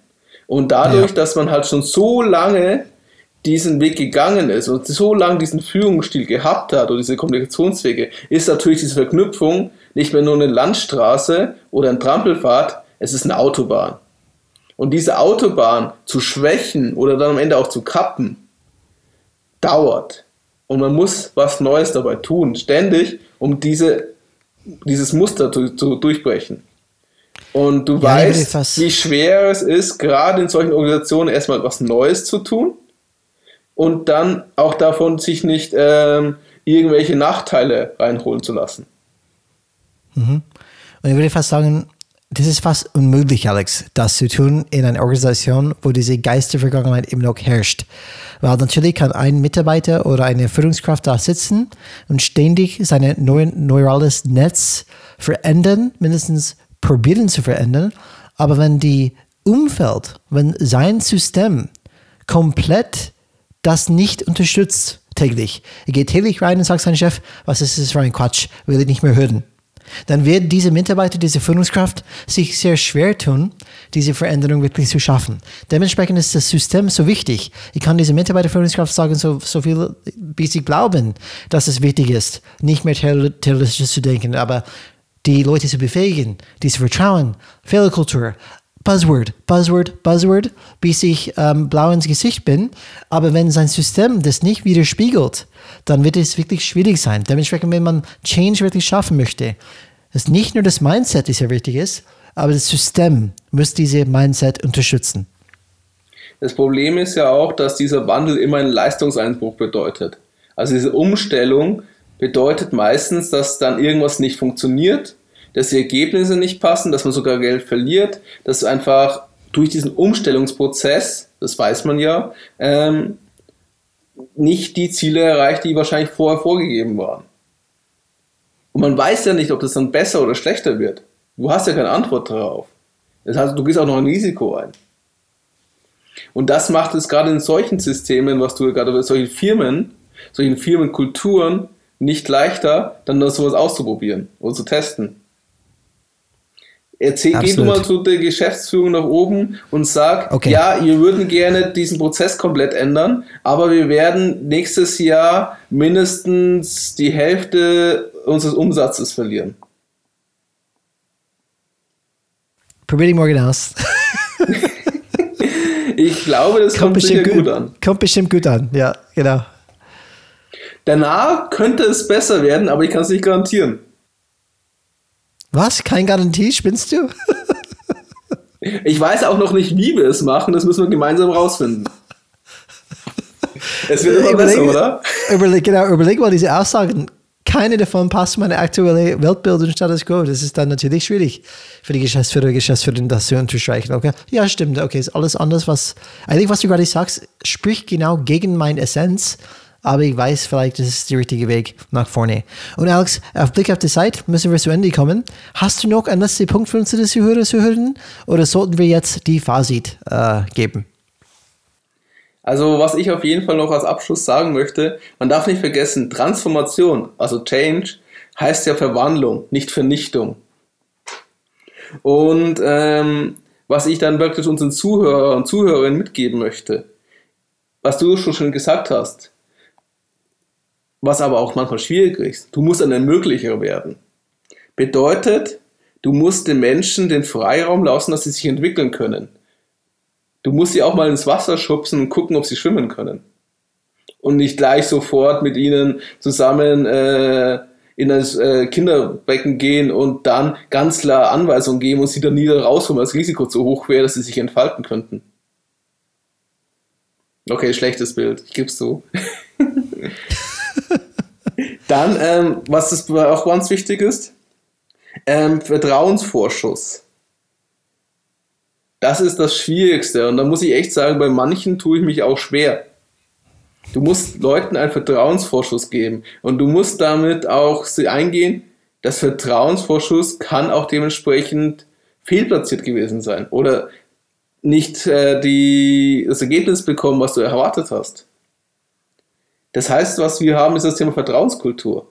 Und dadurch, ja. dass man halt schon so lange diesen Weg gegangen ist und so lange diesen Führungsstil gehabt hat oder diese Kommunikationswege, ist natürlich diese Verknüpfung nicht mehr nur eine Landstraße oder ein Trampelpfad, es ist eine Autobahn. Und diese Autobahn zu schwächen oder dann am Ende auch zu kappen, dauert. Und man muss was Neues dabei tun, ständig, um diese, dieses Muster zu, zu durchbrechen. Und du ja, weißt, wie schwer es ist, gerade in solchen Organisationen erstmal was Neues zu tun und dann auch davon sich nicht ähm, irgendwelche Nachteile reinholen zu lassen. Mhm. Und ich würde fast sagen, das ist fast unmöglich, Alex, das zu tun in einer Organisation, wo diese Geistervergangenheit immer noch herrscht. Weil natürlich kann ein Mitarbeiter oder eine Führungskraft da sitzen und ständig sein neurales Netz verändern, mindestens probieren zu verändern. Aber wenn die Umfeld, wenn sein System komplett das nicht unterstützt täglich. Er geht täglich rein und sagt seinem Chef, was ist das für ein Quatsch, will ich nicht mehr hören. Dann wird diese Mitarbeiter, diese Führungskraft sich sehr schwer tun, diese Veränderung wirklich zu schaffen. Dementsprechend ist das System so wichtig. Ich kann diese Mitarbeiterführungskraft sagen, so, so viel, wie sie glauben, dass es wichtig ist, nicht mehr terroristisch zu denken, aber die Leute zu befähigen, diese Vertrauen, Fehlerkultur, Buzzword, Buzzword, Buzzword, bis ich ähm, blau ins Gesicht bin. Aber wenn sein System das nicht widerspiegelt, dann wird es wirklich schwierig sein. Dementsprechend, wenn man Change wirklich schaffen möchte, ist nicht nur das Mindset, das sehr wichtig ist, aber das System muss diese Mindset unterstützen. Das Problem ist ja auch, dass dieser Wandel immer einen Leistungseinbruch bedeutet. Also diese Umstellung bedeutet meistens, dass dann irgendwas nicht funktioniert dass die Ergebnisse nicht passen, dass man sogar Geld verliert, dass einfach durch diesen Umstellungsprozess, das weiß man ja, ähm, nicht die Ziele erreicht, die wahrscheinlich vorher vorgegeben waren. Und man weiß ja nicht, ob das dann besser oder schlechter wird. Du hast ja keine Antwort darauf. Das heißt, du gehst auch noch ein Risiko ein. Und das macht es gerade in solchen Systemen, was du gerade bei solchen Firmen, solchen Firmenkulturen nicht leichter, dann das sowas auszuprobieren oder zu testen. Erzähl, geh du mal zu der Geschäftsführung nach oben und sag, okay. ja, wir würden gerne diesen Prozess komplett ändern, aber wir werden nächstes Jahr mindestens die Hälfte unseres Umsatzes verlieren. Probier morgen aus. ich glaube, das kommt, kommt gut, gut an. Kommt bestimmt gut an, ja, genau. Danach könnte es besser werden, aber ich kann es nicht garantieren. Was? Kein Garantie? Spinnst du? ich weiß auch noch nicht, wie wir es machen. Das müssen wir gemeinsam rausfinden. Es wird immer überleg, besser, oder? Überleg, genau, überleg mal diese Aussagen. Keine davon passt meine aktuelle Weltbild und Status Quo. Das ist dann natürlich schwierig für die Geschäftsführer, Geschäftsführerin, das zu unterstreichen. Okay, ja, stimmt. Okay, ist alles anders, was eigentlich, was du gerade sagst, spricht genau gegen meine Essenz aber ich weiß, vielleicht ist es der richtige Weg nach vorne. Und Alex, auf Blick auf die Zeit müssen wir zu Ende kommen. Hast du noch einen letzten Punkt für unsere Zuhörer, Zuhörerinnen oder sollten wir jetzt die Fazit äh, geben? Also was ich auf jeden Fall noch als Abschluss sagen möchte, man darf nicht vergessen, Transformation, also Change, heißt ja Verwandlung, nicht Vernichtung. Und ähm, was ich dann wirklich unseren Zuhörern und Zuhörerinnen mitgeben möchte, was du schon gesagt hast, was aber auch manchmal schwierig ist, du musst ein Ermöglicher werden. Bedeutet, du musst den Menschen den Freiraum lassen, dass sie sich entwickeln können. Du musst sie auch mal ins Wasser schubsen und gucken, ob sie schwimmen können. Und nicht gleich sofort mit ihnen zusammen äh, in das äh, Kinderbecken gehen und dann ganz klar Anweisungen geben und sie dann nie rausholen, weil das Risiko zu hoch wäre, dass sie sich entfalten könnten. Okay, schlechtes Bild, ich gebe zu. dann, ähm, was ist auch ganz wichtig ist, ähm, Vertrauensvorschuss. Das ist das Schwierigste und da muss ich echt sagen, bei manchen tue ich mich auch schwer. Du musst Leuten einen Vertrauensvorschuss geben und du musst damit auch eingehen, das Vertrauensvorschuss kann auch dementsprechend fehlplatziert gewesen sein oder nicht äh, die, das Ergebnis bekommen, was du erwartet hast. Das heißt, was wir haben, ist das Thema Vertrauenskultur.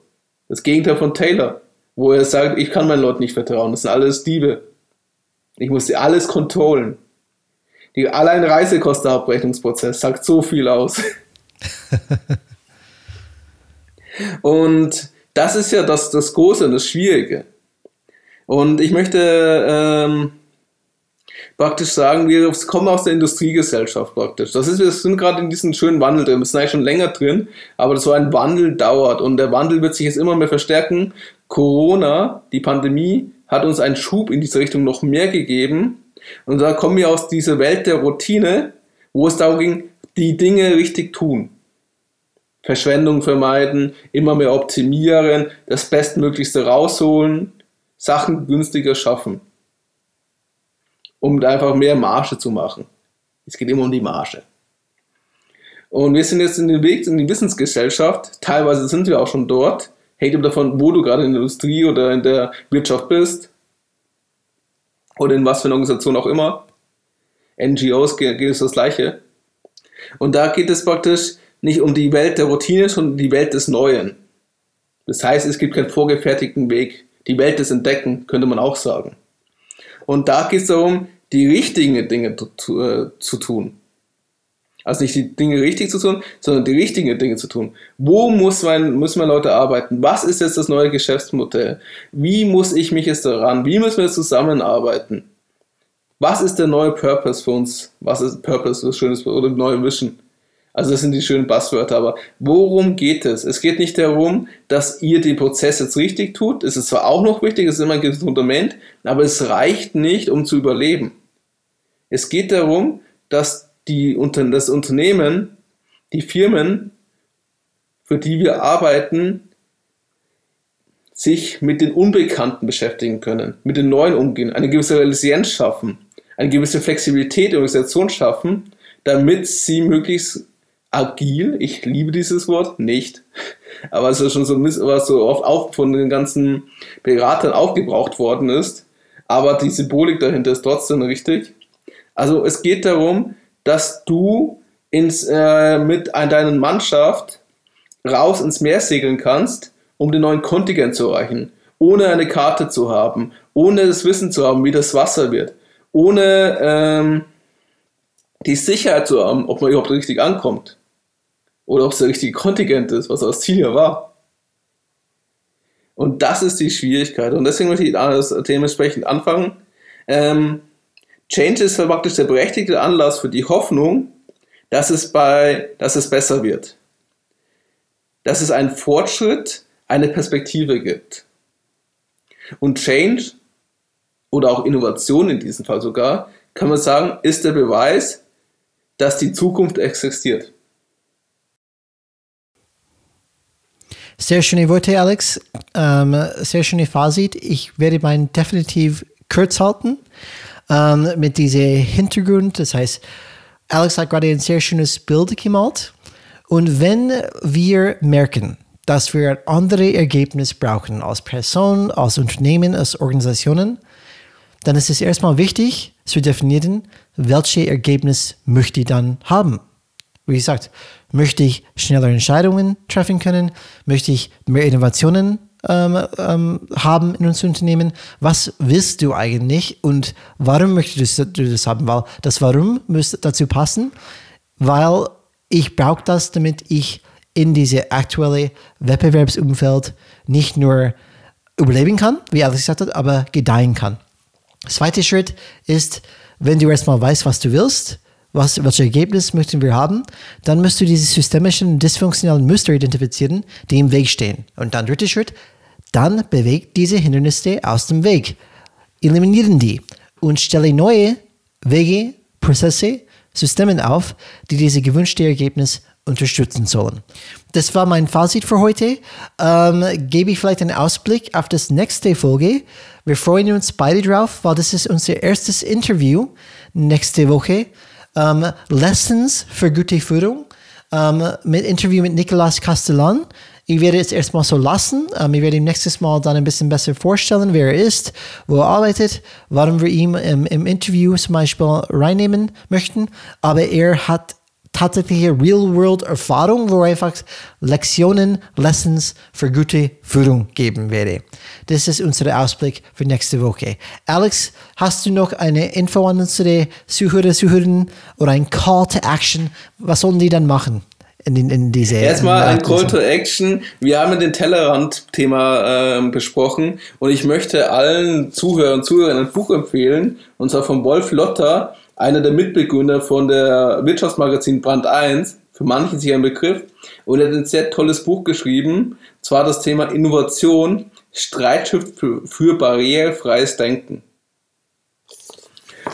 Das Gegenteil von Taylor, wo er sagt, ich kann meinen Leuten nicht vertrauen, das sind alles Diebe. Ich muss sie alles kontrollen. Die allein Reisekostenabrechnungsprozess sagt so viel aus. und das ist ja das, das Große und das Schwierige. Und ich möchte ähm, praktisch sagen, wir kommen aus der Industriegesellschaft praktisch. Das ist, wir sind gerade in diesem schönen Wandel drin. Wir sind eigentlich schon länger drin, aber so ein Wandel dauert und der Wandel wird sich jetzt immer mehr verstärken. Corona, die Pandemie, hat uns einen Schub in diese Richtung noch mehr gegeben. Und da kommen wir aus dieser Welt der Routine, wo es darum ging, die Dinge richtig tun. Verschwendung vermeiden, immer mehr optimieren, das Bestmöglichste rausholen, Sachen günstiger schaffen. Um einfach mehr Marge zu machen. Es geht immer um die Marge. Und wir sind jetzt in den Weg in die Wissensgesellschaft. Teilweise sind wir auch schon dort. Hängt immer davon, wo du gerade in der Industrie oder in der Wirtschaft bist. Oder in was für einer Organisation auch immer. NGOs geht es das Gleiche. Und da geht es praktisch nicht um die Welt der Routine, sondern um die Welt des Neuen. Das heißt, es gibt keinen vorgefertigten Weg. Die Welt des Entdecken, könnte man auch sagen. Und da geht es darum, die richtigen Dinge zu, äh, zu tun. Also nicht die Dinge richtig zu tun, sondern die richtigen Dinge zu tun. Wo muss man, müssen meine Leute arbeiten? Was ist jetzt das neue Geschäftsmodell? Wie muss ich mich jetzt daran? Wie müssen wir zusammenarbeiten? Was ist der neue Purpose für uns? Was ist Purpose, das schönes oder neue Vision? Also das sind die schönen Buzzwörter, aber worum geht es? Es geht nicht darum, dass ihr den Prozess jetzt richtig tut. Es ist zwar auch noch wichtig, es ist immer ein gewisses Fundament, aber es reicht nicht, um zu überleben. Es geht darum, dass die, das Unternehmen, die Firmen, für die wir arbeiten, sich mit den Unbekannten beschäftigen können, mit den Neuen umgehen, eine gewisse Resilienz schaffen eine gewisse Flexibilität der Organisation schaffen, damit sie möglichst agil, ich liebe dieses Wort, nicht, aber es ist schon so, was so oft auch von den ganzen Beratern aufgebraucht worden ist, aber die Symbolik dahinter ist trotzdem richtig. Also es geht darum, dass du ins, äh, mit deiner Mannschaft raus ins Meer segeln kannst, um den neuen Kontingent zu erreichen, ohne eine Karte zu haben, ohne das Wissen zu haben, wie das Wasser wird. Ohne ähm, die Sicherheit zu haben, ob man überhaupt richtig ankommt. Oder ob es der richtige Kontingent ist, was das Ziel ja war. Und das ist die Schwierigkeit. Und deswegen möchte ich das Thema entsprechend anfangen. Ähm, Change ist praktisch der berechtigte Anlass für die Hoffnung, dass es, bei, dass es besser wird. Dass es einen Fortschritt, eine Perspektive gibt. Und Change oder auch Innovation in diesem Fall sogar, kann man sagen, ist der Beweis, dass die Zukunft existiert. Sehr schöne Worte, Alex. Ähm, sehr schöne Fazit. Ich werde mein definitiv kurz halten ähm, mit diesem Hintergrund. Das heißt, Alex hat gerade ein sehr schönes Bild gemalt. Und wenn wir merken, dass wir ein anderes Ergebnis brauchen als Person, als Unternehmen, als Organisationen, dann ist es erstmal wichtig zu definieren, welches Ergebnis möchte ich dann haben. Wie gesagt, möchte ich schnellere Entscheidungen treffen können? Möchte ich mehr Innovationen ähm, ähm, haben in unserem Unternehmen? Was willst du eigentlich und warum möchtest du das haben? Weil das Warum müsste dazu passen, weil ich brauche das, damit ich in diese aktuelle Wettbewerbsumfeld nicht nur überleben kann, wie Alex gesagt hat, aber gedeihen kann. Zweiter Schritt ist, wenn du erstmal weißt, was du willst, was, welches Ergebnis möchten wir haben, dann musst du diese systemischen, dysfunktionalen Muster identifizieren, die im Weg stehen. Und dann dritter Schritt, dann bewegt diese Hindernisse aus dem Weg. Eliminieren die und stelle neue Wege, Prozesse, Systeme auf, die diese gewünschte Ergebnis unterstützen sollen. Das war mein Fazit für heute. Ähm, gebe ich vielleicht einen Ausblick auf das nächste Folge. Wir freuen uns beide drauf, weil das ist unser erstes Interview nächste Woche. Ähm, Lessons für gute Führung ähm, mit Interview mit Nicolas Castellan. Ich werde es erstmal so lassen. Ähm, ich werde ihm nächstes Mal dann ein bisschen besser vorstellen, wer er ist, wo er arbeitet, warum wir ihn im, im Interview zum Beispiel reinnehmen möchten. Aber er hat tatsächliche Real-World-Erfahrung, wo einfach Lektionen, Lessons für gute Führung geben werde. Das ist unser Ausblick für nächste Woche. Alex, hast du noch eine Info an unsere Zuhörer, Zuhörerinnen oder ein Call to Action? Was sollen die dann machen? In, in, in diese, Erstmal ein Call to Action. Wir haben den Tellerrand-Thema äh, besprochen und ich möchte allen Zuhörern und Zuhörern ein Buch empfehlen, und zwar von Wolf Lotter, einer der Mitbegründer von der Wirtschaftsmagazin Brand 1, für manche sicher ein Begriff, und er hat ein sehr tolles Buch geschrieben, zwar das Thema Innovation, Streitschiff für, für barrierefreies Denken.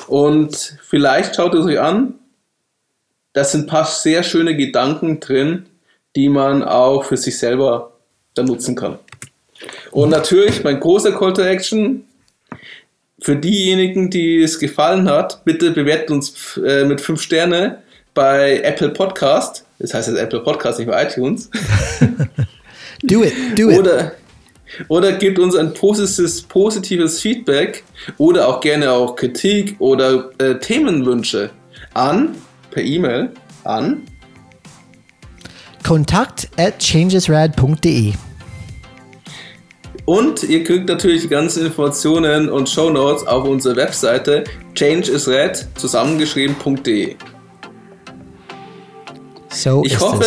Und vielleicht schaut es euch an, da sind ein paar sehr schöne Gedanken drin, die man auch für sich selber dann nutzen kann. Und natürlich mein großer Call to Action, für diejenigen, die es gefallen hat, bitte bewertet uns äh, mit 5 Sterne bei Apple Podcast. Das heißt jetzt Apple Podcast, nicht bei iTunes. do it, do it. Oder, oder gebt uns ein positives, positives Feedback oder auch gerne auch Kritik oder äh, Themenwünsche an per E-Mail an kontakt at changesrad.de und ihr kriegt natürlich die ganzen Informationen und Show Notes auf unserer Webseite changeisred zusammengeschrieben.de. So ich hoffe,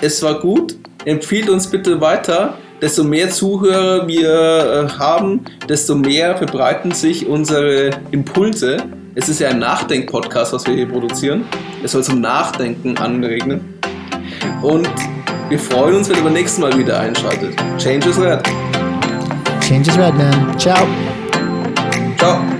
es. es war gut. Empfiehlt uns bitte weiter. Desto mehr Zuhörer wir äh, haben, desto mehr verbreiten sich unsere Impulse. Es ist ja ein Nachdenk-Podcast, was wir hier produzieren. Es soll zum Nachdenken anregnen. Und wir freuen uns, wenn ihr beim nächsten Mal wieder einschaltet. Change is Red. Change is red, man. Ciao. Ciao.